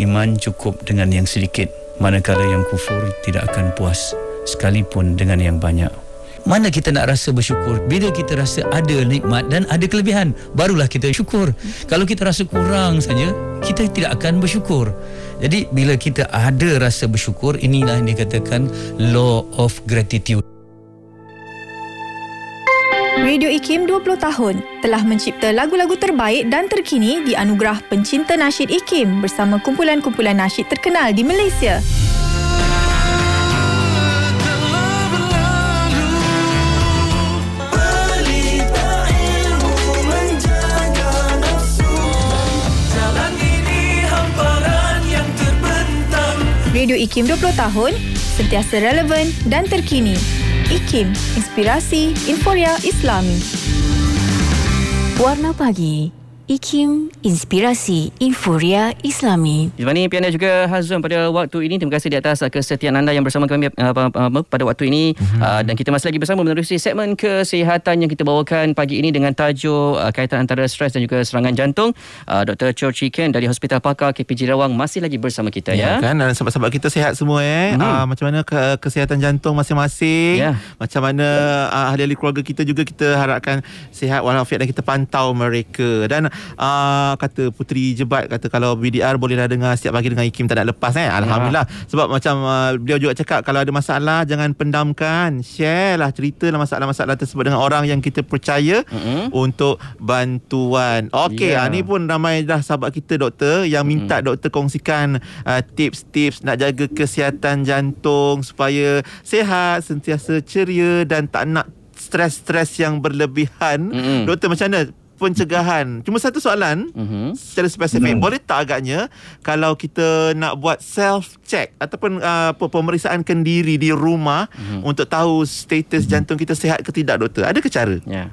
Beriman cukup dengan yang sedikit, manakala yang kufur tidak akan puas sekalipun dengan yang banyak. Mana kita nak rasa bersyukur? Bila kita rasa ada nikmat dan ada kelebihan Barulah kita syukur. Kalau kita rasa kurang saja Kita tidak akan bersyukur. Jadi bila kita ada rasa bersyukur Inilah yang dikatakan Law of Gratitude Radio IKIM 20 tahun telah mencipta lagu-lagu terbaik dan terkini di anugerah pencinta nasyid IKIM bersama kumpulan-kumpulan nasyid terkenal di Malaysia. Radio IKIM 20 tahun, sentiasa relevan dan terkini. IKIM, inspirasi Inforia Islami. Warna Pagi IKIM Inspirasi Inforia Islami Izmani Piana juga Hazwan pada waktu ini terima kasih di atas uh, kesetiaan anda yang bersama kami uh, pada waktu ini mm-hmm. uh, dan kita masih lagi bersama menerusi segmen kesihatan yang kita bawakan pagi ini dengan tajuk uh, kaitan antara stres dan juga serangan jantung uh, Dr. Cho Chi Ken dari Hospital Pakar KPJ Rawang masih lagi bersama kita ya, ya. kan dan sahabat-sahabat kita sihat semua eh mm-hmm. uh, macam mana ke- kesihatan jantung masing-masing Ya. macam mana uh, ahli-ahli keluarga kita juga kita harapkan sihat walafiat dan kita pantau mereka dan uh, kata Puteri Jebat kata kalau BDR bolehlah dengar setiap pagi dengan Ikim tak nak lepas eh alhamdulillah sebab macam uh, beliau juga cakap kalau ada masalah jangan pendamkan share lah ceritalah masalah-masalah tersebut dengan orang yang kita percaya Mm-mm. untuk bantuan okey Ya. yeah. ni pun ramai dah sahabat kita doktor yang minta doktor kongsikan uh, tips-tips nak jaga kesihatan jantung supaya sihat sentiasa ceria dan tak nak stres-stres yang berlebihan Mm-mm. doktor macam mana pencegahan. Cuma satu soalan Mhm. secara spesifik boleh tak agaknya kalau kita nak buat self check ataupun uh, apa pemeriksaan kendiri di rumah untuk tahu status jantung kita sihat ke tidak doktor? Ada ke cara? Ya.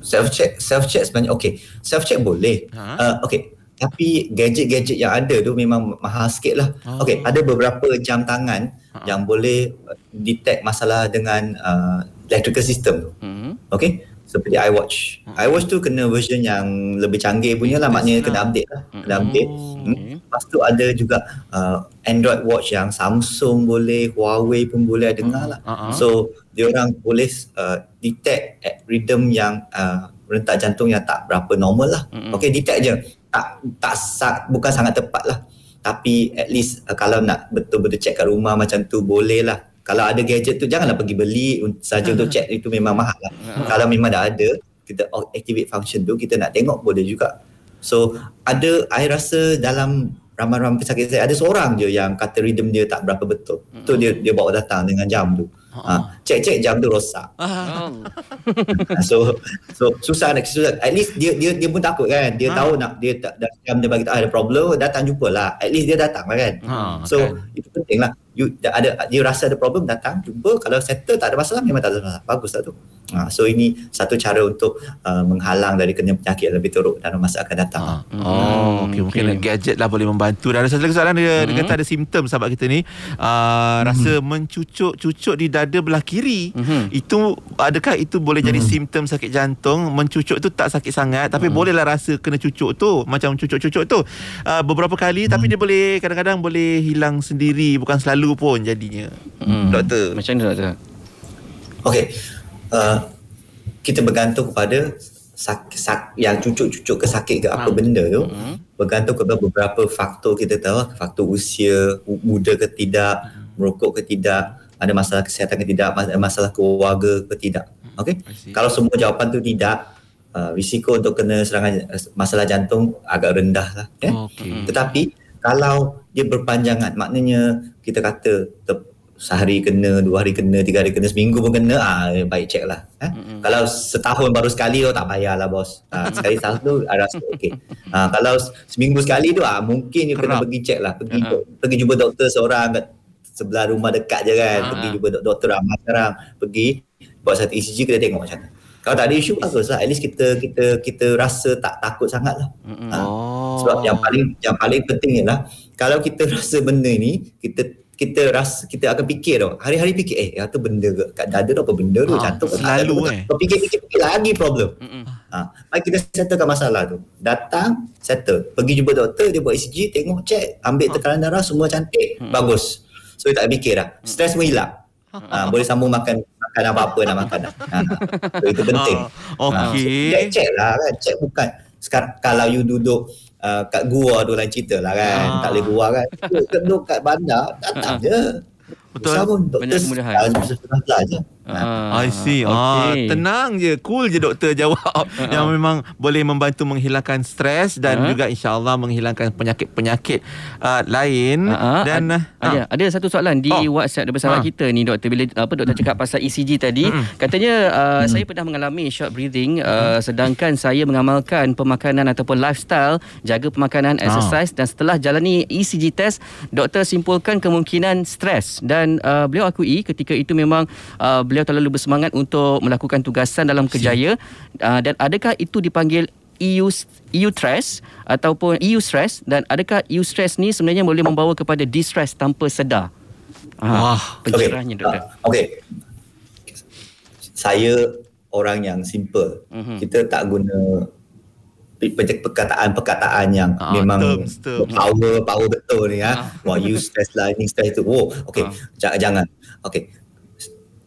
Self check self check sebenarnya okey. Self check boleh. Ha? uh, okey. Tapi gadget-gadget yang ada tu memang mahal sikit lah. Oh. okey ada beberapa jam tangan Ha. yang boleh detect masalah dengan uh, electrical system tu. Mhm. okey seperti iWatch Ha. iWatch tu kena version yang lebih canggih punya lah maknanya kena update lah kena update Oh, Hmm. Lepas tu ada juga uh, Android Watch yang Samsung boleh, Huawei pun boleh dengar lah. Uh-uh. So, dia orang boleh uh, detect at rhythm yang uh, rentak jantung yang tak berapa normal lah. Mm-mm. Okay, detect je. Tak tak sa- bukan sangat tepat lah. Tapi at least uh, kalau nak betul-betul check kat rumah macam tu boleh lah. Kalau ada gadget tu janganlah pergi beli saja untuk check itu memang mahal lah. Kalau memang dah ada kita activate function tu kita nak tengok boleh juga. So ada I rasa dalam ramai-ramai pesakit saya ada seorang je yang kata rhythm dia tak berapa betul. Tu dia dia bawa datang dengan jam tu. Ha, cek-cek jam tu rosak. Oh. so so susah nak susah. At least dia dia dia pun takut kan. Dia Ha. tahu nak dia tak dah jam dia bagi tahu ada problem datang jumpalah. At least dia datang lah kan. Ha, so kan. itu penting lah. You ada dia rasa ada problem datang jumpa kalau settle tak ada masalah memang tak ada masalah. Bagus lah tu. Ha, so ini satu cara untuk uh, menghalang dari kena penyakit yang lebih teruk dalam masa akan datang. lah. Oh, okay. mungkin okey. gadget lah boleh membantu. Dan ada satu lagi soalan dia, dia kata ada simptom sahabat kita ni. Uh, rasa mencucuk-cucuk di dada belah kiri. Mhm. Itu adakah itu boleh jadi simptom sakit jantung? Mencucuk tu tak sakit sangat tapi bolehlah rasa kena cucuk tu. Macam cucuk-cucuk tu. Uh, beberapa kali tapi dia boleh kadang-kadang boleh hilang sendiri bukan selalu pun jadinya. Hmm. Doktor. Macam mana doktor? Okey. Uh, kita bergantung kepada sak, sak, yang cucuk-cucuk ke sakit ke apa benda tu bergantung kepada beberapa faktor kita tahu faktor usia muda ke tidak merokok ke tidak ada masalah kesihatan ke tidak mas- masalah keluarga ke tidak okey I see. kalau semua jawapan tu tidak uh, risiko untuk kena serangan uh, masalah jantung agak rendah lah ya Okey. tetapi kalau dia berpanjangan maknanya kita kata ter- sehari kena, dua hari kena, tiga hari kena, seminggu pun kena, ah baik check lah. Eh? Kalau setahun baru sekali tu tak payahlah bos. Ah, sekali setahun tu I rasa okey. Ah, kalau seminggu sekali tu ah mungkin you kena pergi check lah. Pergi Ah. pergi jumpa doktor seorang kat sebelah rumah dekat je kan. Ah. Pergi jumpa dok- doktor ramai sekarang. Pergi buat satu ECG kita tengok macam mana. Kalau tak ada isu bagus lah. At least kita kita kita rasa tak takut sangat lah. Ah. Oh. Sebab yang paling yang paling penting ialah kalau kita rasa benda ni kita kita rasa kita akan fikir tau. Hari-hari fikir eh tu benda ke kat dada tu apa benda tu Ah, jantung ke selalu, tak ada. eh. Kau fikir-fikir fikir lagi problem. Ha, mari kita settlekan masalah tu. Datang, settle. Pergi jumpa doktor, dia buat ECG, tengok, check, ambil tekanan darah, semua cantik, bagus. So, dia tak fikir dah. Stres pun hilang. Ha, boleh sambung makan makan apa-apa nak makan dah. Ha, so, itu penting. Ah, okey. Ha, check, check lah kan. Check bukan. Sekarang, kalau you duduk uh, kat gua tu lain cerita lah kan. Ah. Tak boleh gua kan. Duduk, kat bandar, datang je. Betul. Usah pun Banyak kemudahan. setengah je. Ah, I see. Ah, okey. tenang je. Cool je doktor jawab. yang memang boleh membantu menghilangkan stres dan Ah. juga insya-Allah menghilangkan penyakit-penyakit uh, lain Ah, ah, dan ad- ada ada satu soalan di Oh. WhatsApp daripada Ah. kita ni doktor bila apa doktor cakap pasal ECG tadi katanya uh, saya pernah mengalami short breathing uh, sedangkan saya mengamalkan pemakanan ataupun lifestyle jaga pemakanan Ah. exercise dan setelah jalani ECG test doktor simpulkan kemungkinan stres dan uh, beliau akui ketika itu memang uh, beliau terlalu bersemangat untuk melakukan tugasan dalam kerjaya uh, dan adakah itu dipanggil EU EU stress ataupun EU stress dan adakah EU stress ni sebenarnya boleh membawa kepada distress tanpa sedar? Ah, Wah, pencerahannya doktor. Ah, Okey. Saya orang yang simple. Mhm. Kita tak guna pe- pe- perkataan-perkataan yang Ah, memang terms, terms. power power betul ni ya. Wah, you stress lah, ini stress tu. Oh, okey. Ah. Ja- jangan. Okey.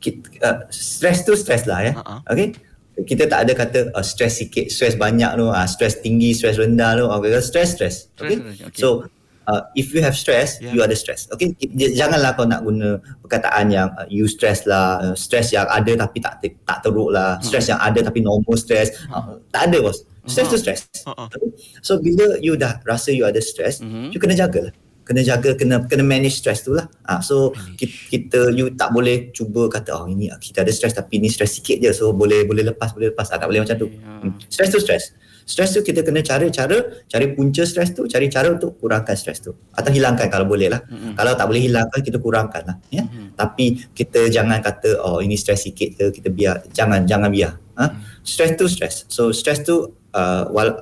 Ki- uh, stress tu stress lah ya. Ah. Okey. Kita tak ada kata uh, stress sikit, stress banyak tu, uh, stress tinggi, stress rendah tu. Okay, stress stress. Okay. Stress, okay. So uh, if you have stress, Yeah. you ada stress. Okay, janganlah kau nak guna perkataan yang uh, you stress lah, uh, stress yang ada tapi tak tak teruk lah, stress yang ada tapi normal stress. Uh, tak ada bos. Stress tu stress. Okay? So bila you dah rasa you ada stress, Mhm. you kena jaga lah. Kena jaga, kena kena manage stress tu lah. Ah, so kita, kita you tak boleh cuba kata oh ini kita ada stress tapi ni stress sikit je so boleh boleh lepas boleh lepas ah, tak boleh macam tu. Hmm. Stress tu stress. Stress tu kita kena cari cara cari punca stress tu, cari cara untuk kurangkan stress tu atau hilangkan kalau boleh lah. Mm-mm. Kalau tak boleh hilangkan kita kurangkan lah ya. Tapi kita jangan kata oh ini stress sikit je kita biar jangan jangan biar. Ha? Stress tu stress. So stress tu uh, wal,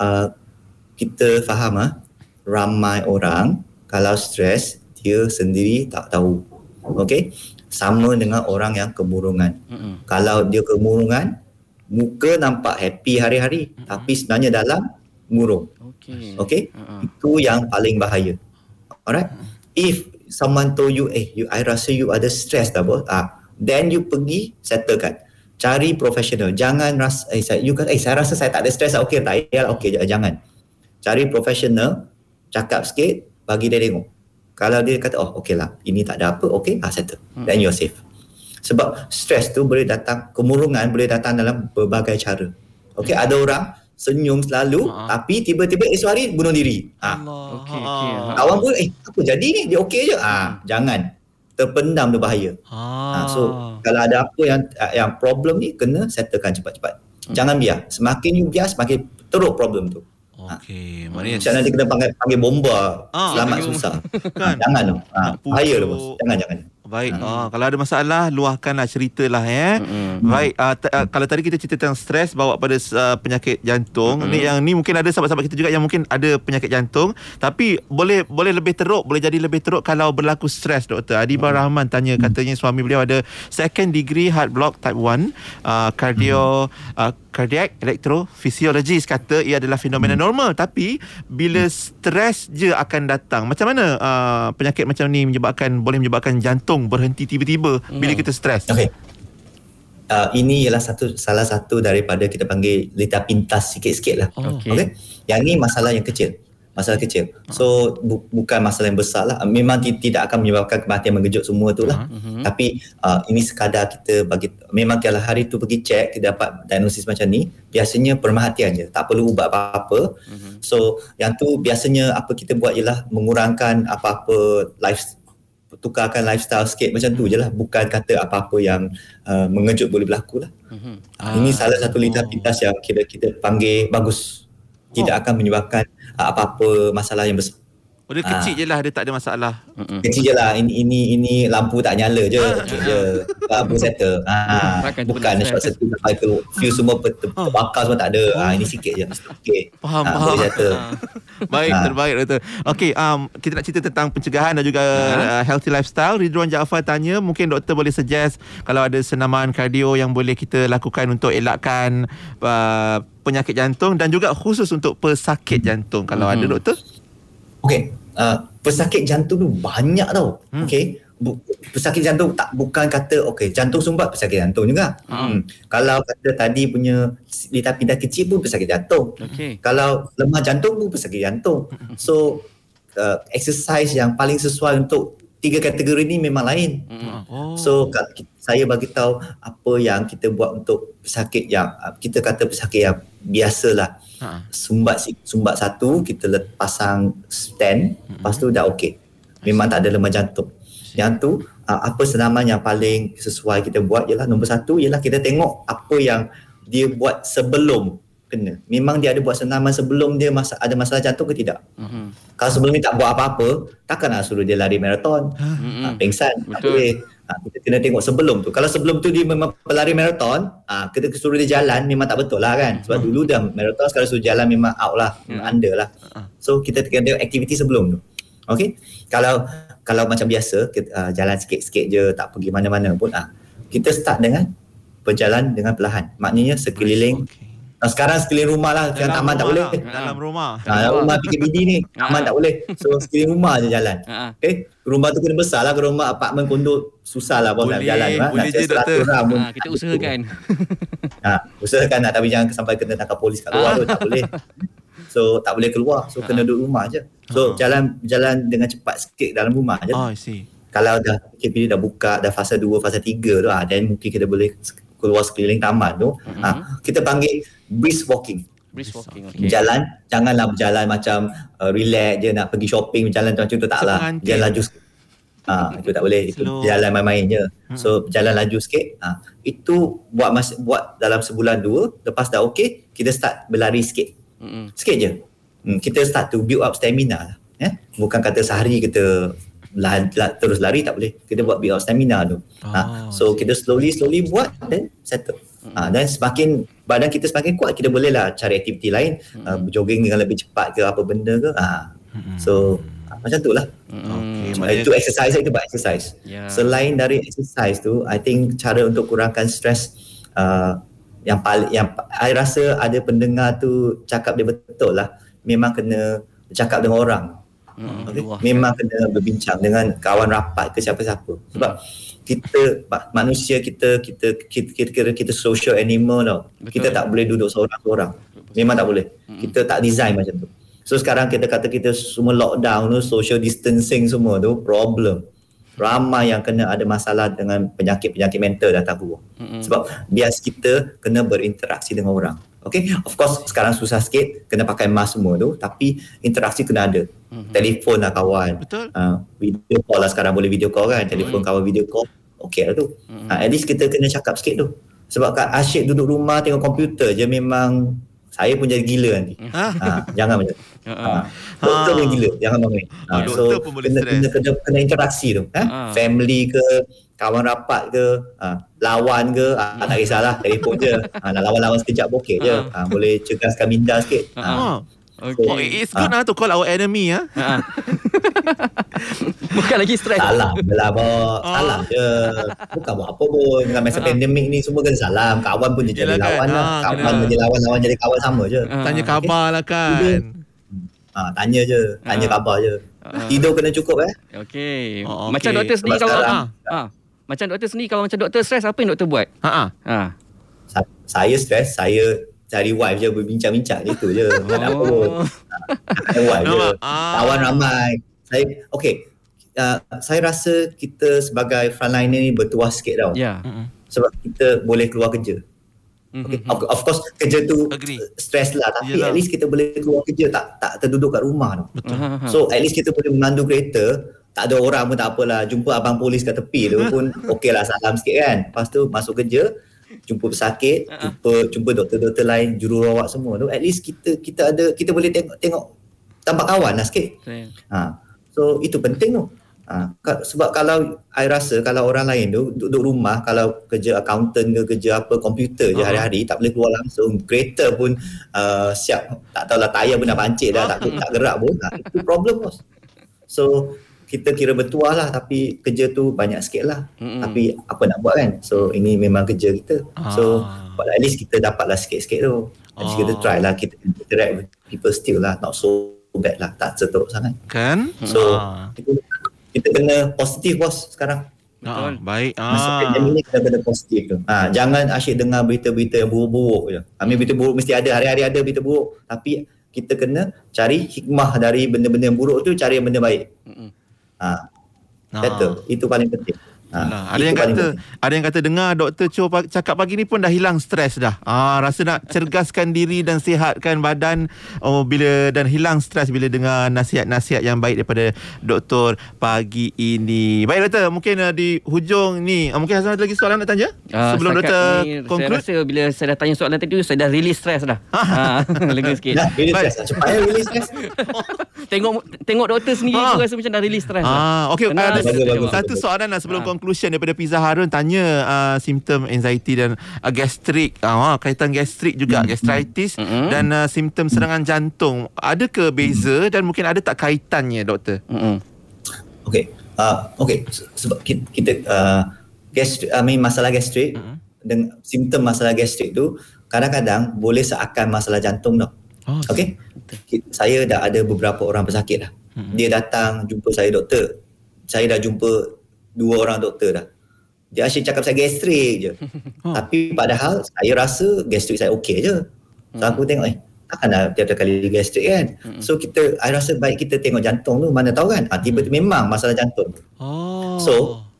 uh, kita faham ah ramai orang kalau stres dia sendiri tak tahu. Okey? Sama dengan orang yang kemurungan. Mm-mm. Kalau dia kemurungan, muka nampak happy hari-hari tapi sebenarnya dalam murung. Okey. Okey? Uh-uh. Itu yang paling bahaya. Alright? If someone told you, eh, you, I rasa you ada stress dah bos. Ah, then you pergi settlekan. Cari profesional. Jangan rasa, eh, saya, you kata, eh, saya rasa saya tak ada stress. Okey, tak payah. Okey, jangan. Cari profesional, cakap sikit, bagi dia tengok. Kalau dia kata, oh, okey lah, ini tak ada apa, okey, ah, settle. Then you're safe. Sebab stres tu boleh datang, kemurungan boleh datang dalam berbagai cara. Okey, ada orang senyum selalu Ha. tapi tiba-tiba esok hari bunuh diri. Ah, Okey, okey. Ha. Kawan pun eh apa jadi ni dia okey je. Ah jangan. Terpendam tu bahaya. Ah. Ah, so kalau ada apa yang yang problem ni kena settlekan cepat-cepat. Jangan biar. Semakin you biar semakin teruk problem tu. Okey, maknanya Macam nanti kena panggil panggil bomba. Ah, selamat panggil susah. Kan? Ah, jangan tu. Ah, Nak bahaya tu pujuk. bos. Jangan jangan. Baik. Ah, kalau ada masalah luahkanlah ceritalah ya. Mm-mm. Baik. Ah, t- ah, kalau tadi kita cerita tentang stres bawa pada uh, penyakit jantung. Ni yang ni mungkin ada sahabat-sahabat kita juga yang mungkin ada penyakit jantung tapi boleh boleh lebih teruk, boleh jadi lebih teruk kalau berlaku stres doktor. Adiba Rahman tanya katanya suami beliau ada second degree heart block type 1 uh, cardio uh, cardiac electrophysiologist kata ia adalah fenomena normal tapi bila stres je akan datang. Macam mana uh, penyakit macam ni menyebabkan boleh menyebabkan jantung berhenti tiba-tiba bila kita stres? Okey. Uh, ini ialah satu salah satu daripada kita panggil lita pintas sikit-sikit lah. Oh. Okay. okay. Yang ni masalah yang kecil. Masalah kecil. So bu- bukan masalah yang besar lah. Memang ti- tidak akan menyebabkan kematian mengejut semua tu lah. Mhm. Tapi uh, ini sekadar kita bagi memang kalau hari tu pergi cek kita dapat diagnosis macam ni biasanya perhatian je tak perlu ubat apa-apa Mhm. so yang tu biasanya apa kita buat ialah mengurangkan apa-apa life tukarkan lifestyle sikit macam tu je lah bukan kata apa-apa yang uh, mengejut boleh berlaku lah Mhm. ah. ini salah satu lidah pintas yang kita kita panggil bagus tidak akan menyebabkan apa-apa masalah yang besar Oh, dia kecil je lah, dia tak ada masalah. Kecil je lah ini, ini ini lampu tak nyala je Kecil je Lampu settle ha, Bukan boleh short set. circuit sampai tu Fuse semua ter, ter, terbakar semua tak ada ha, Ini sikit je okay. Faham, ha, faham. Settle Ah. Baik, Ah. terbaik doktor. Okey, um, kita nak cerita tentang pencegahan dan juga uh, healthy lifestyle. Ridwan Jaafar tanya, mungkin doktor boleh suggest kalau ada senaman kardio yang boleh kita lakukan untuk elakkan uh, penyakit jantung dan juga khusus untuk pesakit jantung. Kalau ada doktor? Okay uh, Pesakit jantung tu banyak tau Hmm. Okay Bu- pesakit jantung tak bukan kata okay jantung sumbat pesakit jantung juga. Hmm. Kalau kata tadi punya litar pindah kecil pun pesakit jantung. Okey. Kalau lemah jantung pun pesakit jantung. So uh, exercise yang paling sesuai untuk tiga kategori ni memang lain. Oh. So saya bagi tahu apa yang kita buat untuk pesakit yang kita kata pesakit yang biasalah. Ha. Sumbat sumbat satu kita let, pasang stand lepas tu dah okey. Memang tak ada lemah jantung. Yang tu uh, apa senaman yang paling sesuai kita buat ialah nombor satu ialah kita tengok apa yang dia buat sebelum kena. Memang dia ada buat senaman sebelum dia masa, ada masalah jantung ke tidak. Mhm. Kalau sebelum ni tak buat apa-apa, takkan nak suruh dia lari maraton. Ha, pengsan. Tak Betul. boleh. Ha, kita kena tengok sebelum tu. Kalau sebelum tu dia memang pelari maraton, ha, kita suruh dia jalan memang tak betul lah kan. Sebab dulu dah maraton sekarang suruh jalan memang out lah, memang under lah. So kita kena tengok aktiviti sebelum tu. Okay. Kalau kalau macam biasa kita, uh, jalan sikit-sikit je tak pergi mana-mana pun ah kita start dengan berjalan dengan perlahan. Maknanya sekeliling Nah, sekarang sekeliling rumah lah. Sekarang taman tak boleh. lah. Dalam rumah. Ha, dalam rumah PKBD ni Taman tak boleh. So sekeliling rumah je jalan. Okay? Rumah tu kena besar lah. Rumah apartmen kondo Susah lah bos nak Boleh, jalan. boleh Nak je, cari 100 doktor. orang pun. Ha, kita usahakan. ha, Usahakan nak Tapi jangan sampai kena tangkap polis kat luar tu. Tak boleh. So tak boleh keluar. So kena duduk rumah je. So jalan jalan dengan cepat sikit dalam rumah je. Oh, I see. kalau dah PKP dah buka dah fasa 2 fasa 3 tu ah then mungkin kita boleh keluar sekeliling taman tu mm-hmm. ah kita panggil brisk walking Brisk walking. okay. Okey. jalan janganlah berjalan macam uh, relax je nak pergi shopping berjalan macam tu tak lah Sepengantin. jalan laju sikit ah itu tak boleh itu Slow. jalan main-main je so jalan laju sikit ah itu buat mas- buat dalam sebulan dua lepas dah okey kita start berlari sikit Mm-mm. sikit je hmm, kita start to build up stamina lah ya bukan kata sehari kita la, la, terus lari tak boleh kita buat build stamina tu ha, so kita slowly slowly buat then settle ha, dan semakin badan kita semakin kuat kita boleh lah cari aktiviti lain uh, jogging dengan lebih cepat ke apa benda ke ha. so ha, macam tu lah Okey, So, maknanya- itu exercise itu buat exercise. Ya. Selain dari exercise tu, I think cara untuk kurangkan stres uh, yang paling yang I rasa ada pendengar tu cakap dia betul lah. Memang kena cakap dengan orang. Mm, Okay? luah. Memang kena berbincang dengan kawan rapat ke siapa-siapa. Sebab kita ma- manusia kita kita kita kita, kita, kita social animal tau. Betul. Kita tak boleh duduk seorang-seorang. Memang tak boleh. Kita tak design macam tu. So sekarang kita kata kita semua lockdown tu, social distancing semua tu problem. Ramai yang kena ada masalah dengan penyakit-penyakit mental datang keluar. Mm-mm. Sebab bias kita kena berinteraksi dengan orang. Okay, of course sekarang susah sikit kena pakai mask semua tu tapi interaksi kena ada. Mhm. Telefon lah kawan. Betul. Uh, video call lah sekarang boleh video call kan. Telefon kawan video call. Okay lah tu. Mhm. Uh, at least kita kena cakap sikit tu. Sebab kat asyik duduk rumah tengok komputer je memang saya pun jadi gila nanti. Ha? Ha, jangan macam tu. Ha, Ha. Doktor Ha. pun gila, jangan bangun. Ha, doktor pun boleh kena, stres. kena, kena, kena interaksi tu. Ha? Ha. Family ke, kawan rapat ke, ha, lawan ke, ha, tak kisahlah, telefon je. Ha, nak lawan-lawan sekejap okey je. Ha, boleh cegaskan minda sikit. Ha. Oh. Okey. Oh, it's good ah to call our enemy ah. Ha. Bukan lagi stres. Salam je lah bos. Oh. Salam je. Bukan buat apa pun. Dengan masa pandemik ni semua kena salam. Kawan pun dia jadi kan. lawan lah. Ha, Kawan kena. jadi lawan, lawan jadi kawan sama je. Ha. Tanya khabar lah kan. Ha, tanya je. Tanya Ha. khabar je. Ha. Tidur kena cukup eh. Okey. Oh, Macam okey. doktor sendiri Sebab kalau sekarang- ha. ha. Macam doktor sendiri kalau macam doktor stres apa yang doktor buat? Ha ah. Ha. Sa- saya stres, saya cari wife je berbincang-bincang itu je. Tak ada apa pun. Oh. Cari wife je. Ah. Kawan ramai. Saya okay. Uh, saya rasa kita sebagai frontliner ni bertuah sikit tau. Ya. Sebab kita boleh keluar kerja. Okay. Mhm. Of, of course kerja tu Agree. stress lah tapi Yelah. at least kita boleh keluar kerja tak tak terduduk kat rumah tau. Betul. Ha, ha, ha. So at least kita boleh memandu kereta tak ada orang pun tak apalah jumpa abang polis kat tepi tu pun okey lah salam sikit kan lepas tu masuk kerja jumpa pesakit jumpa jumpa doktor-doktor lain jururawat semua tu at least kita kita ada kita boleh tengok tengok tampak kawan lah sikit. Ha. So itu penting tu. Ha. Sebab kalau I rasa kalau orang lain tu duduk rumah kalau kerja accountant ke kerja apa komputer je Ah. hari-hari tak boleh keluar langsung kereta pun uh, siap tak tahulah tayar pun dah pancit dah tak, tak gerak pun ha. itu problem bos. So kita kira bertuah lah tapi kerja tu banyak sikit lah. Mm-mm. Tapi apa nak buat kan? So ini memang kerja kita. So Ah. but at least kita dapat lah sikit-sikit tu. At least kita Oh. try lah kita interact with people still lah not so bad lah tak seteruk sangat. Kan? So Ah. kita, kita kena positif bos sekarang. Ah, baik. Masuk Ah. pandemik ni kena benda positif tu. Ha, jangan asyik dengar berita-berita yang buruk-buruk je. I mean berita buruk mesti ada, hari-hari ada berita buruk. Tapi kita kena cari hikmah dari benda-benda yang buruk tu, cari yang benda baik. Mm-mm. Ha, Ah. betul. Itu paling penting. Ha, ada yang kata penting. ada yang kata dengar Dr. Cho cakap pagi ni pun dah hilang stres dah. Ah rasa nak cergaskan diri dan sihatkan badan oh bila dan hilang stres bila dengar nasihat-nasihat yang baik daripada doktor pagi ini. Baik doktor, mungkin uh, di hujung ni uh, mungkin Hazwan ada lagi soalan nak tanya Ah, sebelum doktor ni, Saya conclude. rasa bila saya dah tanya soalan tadi saya dah release stress dah. ha, lega sikit. Dah, release lah. Cepatnya release stress. tengok tengok doktor sendiri Ah. tu rasa macam dah release stress. Ah, okey. Ada bagus, satu, soalan lah sebelum Ah. Conclusion daripada Pizza Harun tanya uh, simptom anxiety dan uh, gastrik. Ah, kaitan gastrik juga, gastritis Mm-mm. dan uh, simptom serangan jantung. Ada ke beza dan mungkin ada tak kaitannya doktor? Mm-mm. Okey. Uh, okey Se- sebab kita, kita uh, gastrik I mean masalah gastrik Mm-hmm. dengan simptom masalah gastrik tu kadang-kadang boleh seakan masalah jantung tau. Oh, Okey. Ki- Saya dah ada beberapa orang pesakit dah. Mm-hmm. Dia datang jumpa saya doktor. Saya dah jumpa dua orang doktor dah. Dia asyik cakap saya gastrik je. Oh. Tapi padahal saya rasa gastrik saya okey je. So aku tengok eh takkan dah tiap-tiap kali gastrik kan. So kita I rasa baik kita tengok jantung tu mana tahu kan. Ha, tiba-tiba memang masalah jantung. Oh. So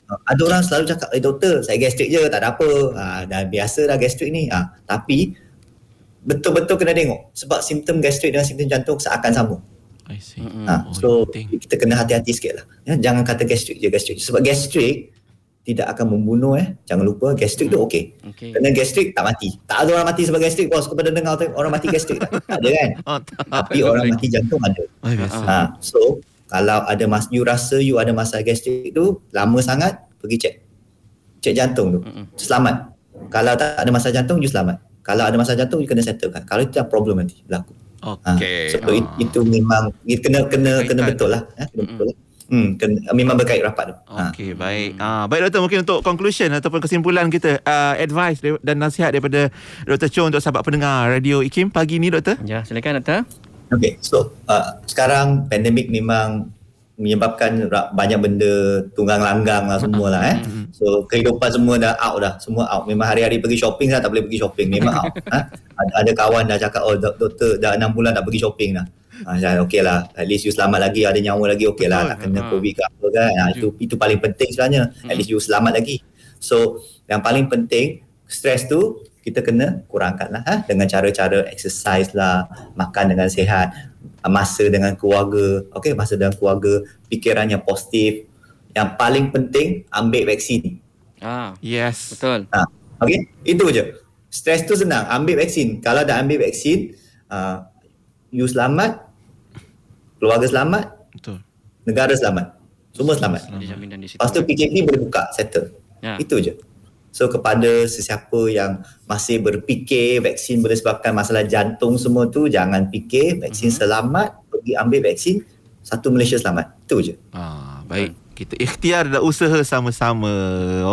uh, ada orang selalu cakap, eh doktor saya gastrik je tak ada apa. Ha, dah biasa dah gastrik ni. Ha, tapi betul-betul kena tengok sebab simptom gastrik dengan simptom jantung seakan sama. I see. Ha, Oh, so penting. kita kena hati-hati sikit lah. Ya, jangan kata gastrik je gastrik. Sebab gastrik tidak akan membunuh eh. Jangan lupa gastrik tu okey. Okey. Kena gastrik tak mati. Tak ada orang mati sebab gastrik bos. Kepada dengar tu orang mati gastrik tak? tak ada kan? Oh, tak. Tapi orang mati jantung ada. Oh. Ha, so kalau ada mas you rasa you ada masalah gastrik tu lama sangat pergi cek. Cek jantung tu. Selamat. Kalau tak ada masalah jantung you selamat. Kalau ada masalah jantung you kena settlekan. Kalau itu problem nanti berlaku. Ha, Okey. so it, itu memang it kena kena kena Kaitan. betul lah. Eh, kena betul lah. Hmm, kena, memang berkait rapat tu. Ha. Okey, baik. Ah, baik doktor, mungkin untuk conclusion ataupun kesimpulan kita, uh, advice dan nasihat daripada Dr. Cho untuk sahabat pendengar Radio IKIM pagi ni doktor. Ya, silakan doktor. Okay, so uh, sekarang pandemik memang menyebabkan banyak benda tunggang langgang lah semua lah eh. So kehidupan semua dah out dah, semua out. Memang hari-hari pergi shopping dah tak boleh pergi shopping, memang out. ha? ada, ada kawan dah cakap, oh dok- doktor dah 6 bulan tak pergi shopping dah. Ha, okay lah, at least you selamat lagi, ada nyawa lagi, okay lah, tak kena Ha. covid ke apa kan. Ha, itu itu paling penting sebenarnya, at least you selamat lagi. So yang paling penting, stres tu kita kena kurangkan lah ha? dengan cara-cara exercise lah, makan dengan sihat, masa dengan keluarga, okay, masa dengan keluarga, fikirannya positif. Yang paling penting, ambil vaksin. Ah, Yes. betul. Ha, okay, itu je. Stres tu senang, ambil vaksin. Kalau dah ambil vaksin, uh, you selamat, keluarga selamat, Betul. negara selamat. Semua selamat. Dijamin dan di situ. Lepas tu PKP boleh buka, settle. Ya. Itu je. So kepada sesiapa yang masih berfikir vaksin boleh sebabkan masalah jantung semua tu, jangan fikir vaksin Mhm. selamat, pergi ambil vaksin, satu Malaysia selamat. Itu je. Ah, baik. Kita ikhtiar dan usaha sama-sama.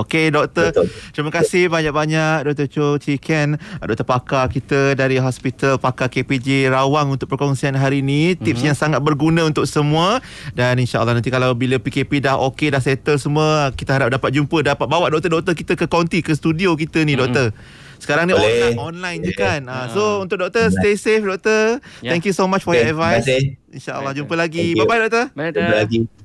Okey doktor. Betul. Terima kasih banyak-banyak Dr. Cho Chiken, Dr. Pakar kita dari Hospital Pakar KPJ Rawang untuk perkongsian hari ini. Tips Mhm. yang sangat berguna untuk semua dan insya-Allah nanti kalau bila PKP dah okey dah settle semua, kita harap dapat jumpa, dapat bawa doktor-doktor kita ke konti ke studio kita ni doktor. Sekarang ni Mhm. Boleh. online, online je kan. Ah, so untuk doktor stay safe doktor. Ya. Thank you so much for Okay, your advice. InsyaAllah jumpa lagi. You. Bye-bye doktor. Jumpa doktor.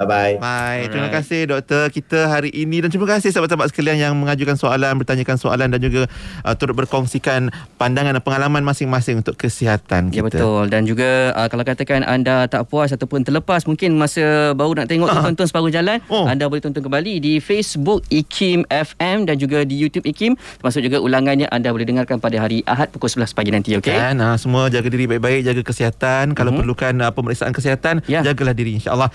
Bye-bye. Bye. Terima kasih doktor kita hari ini dan terima kasih sahabat-sahabat sekalian yang mengajukan soalan, bertanyakan soalan dan juga uh, turut berkongsikan pandangan dan pengalaman masing-masing untuk kesihatan Ya kita. betul dan juga uh, kalau katakan anda tak puas ataupun terlepas mungkin masa baru nak tengok Ah. tonton separuh jalan Oh. anda boleh tonton kembali di Facebook IKIM FM dan juga di YouTube IKIM termasuk juga ulangannya anda boleh dengarkan pada hari Ahad pukul 11 pagi nanti okey Kan, ha, semua jaga diri baik-baik, jaga kesihatan. Kalau Mhm. perlukan uh, pemeriksaan kesihatan, Ya. jagalah diri insya-Allah.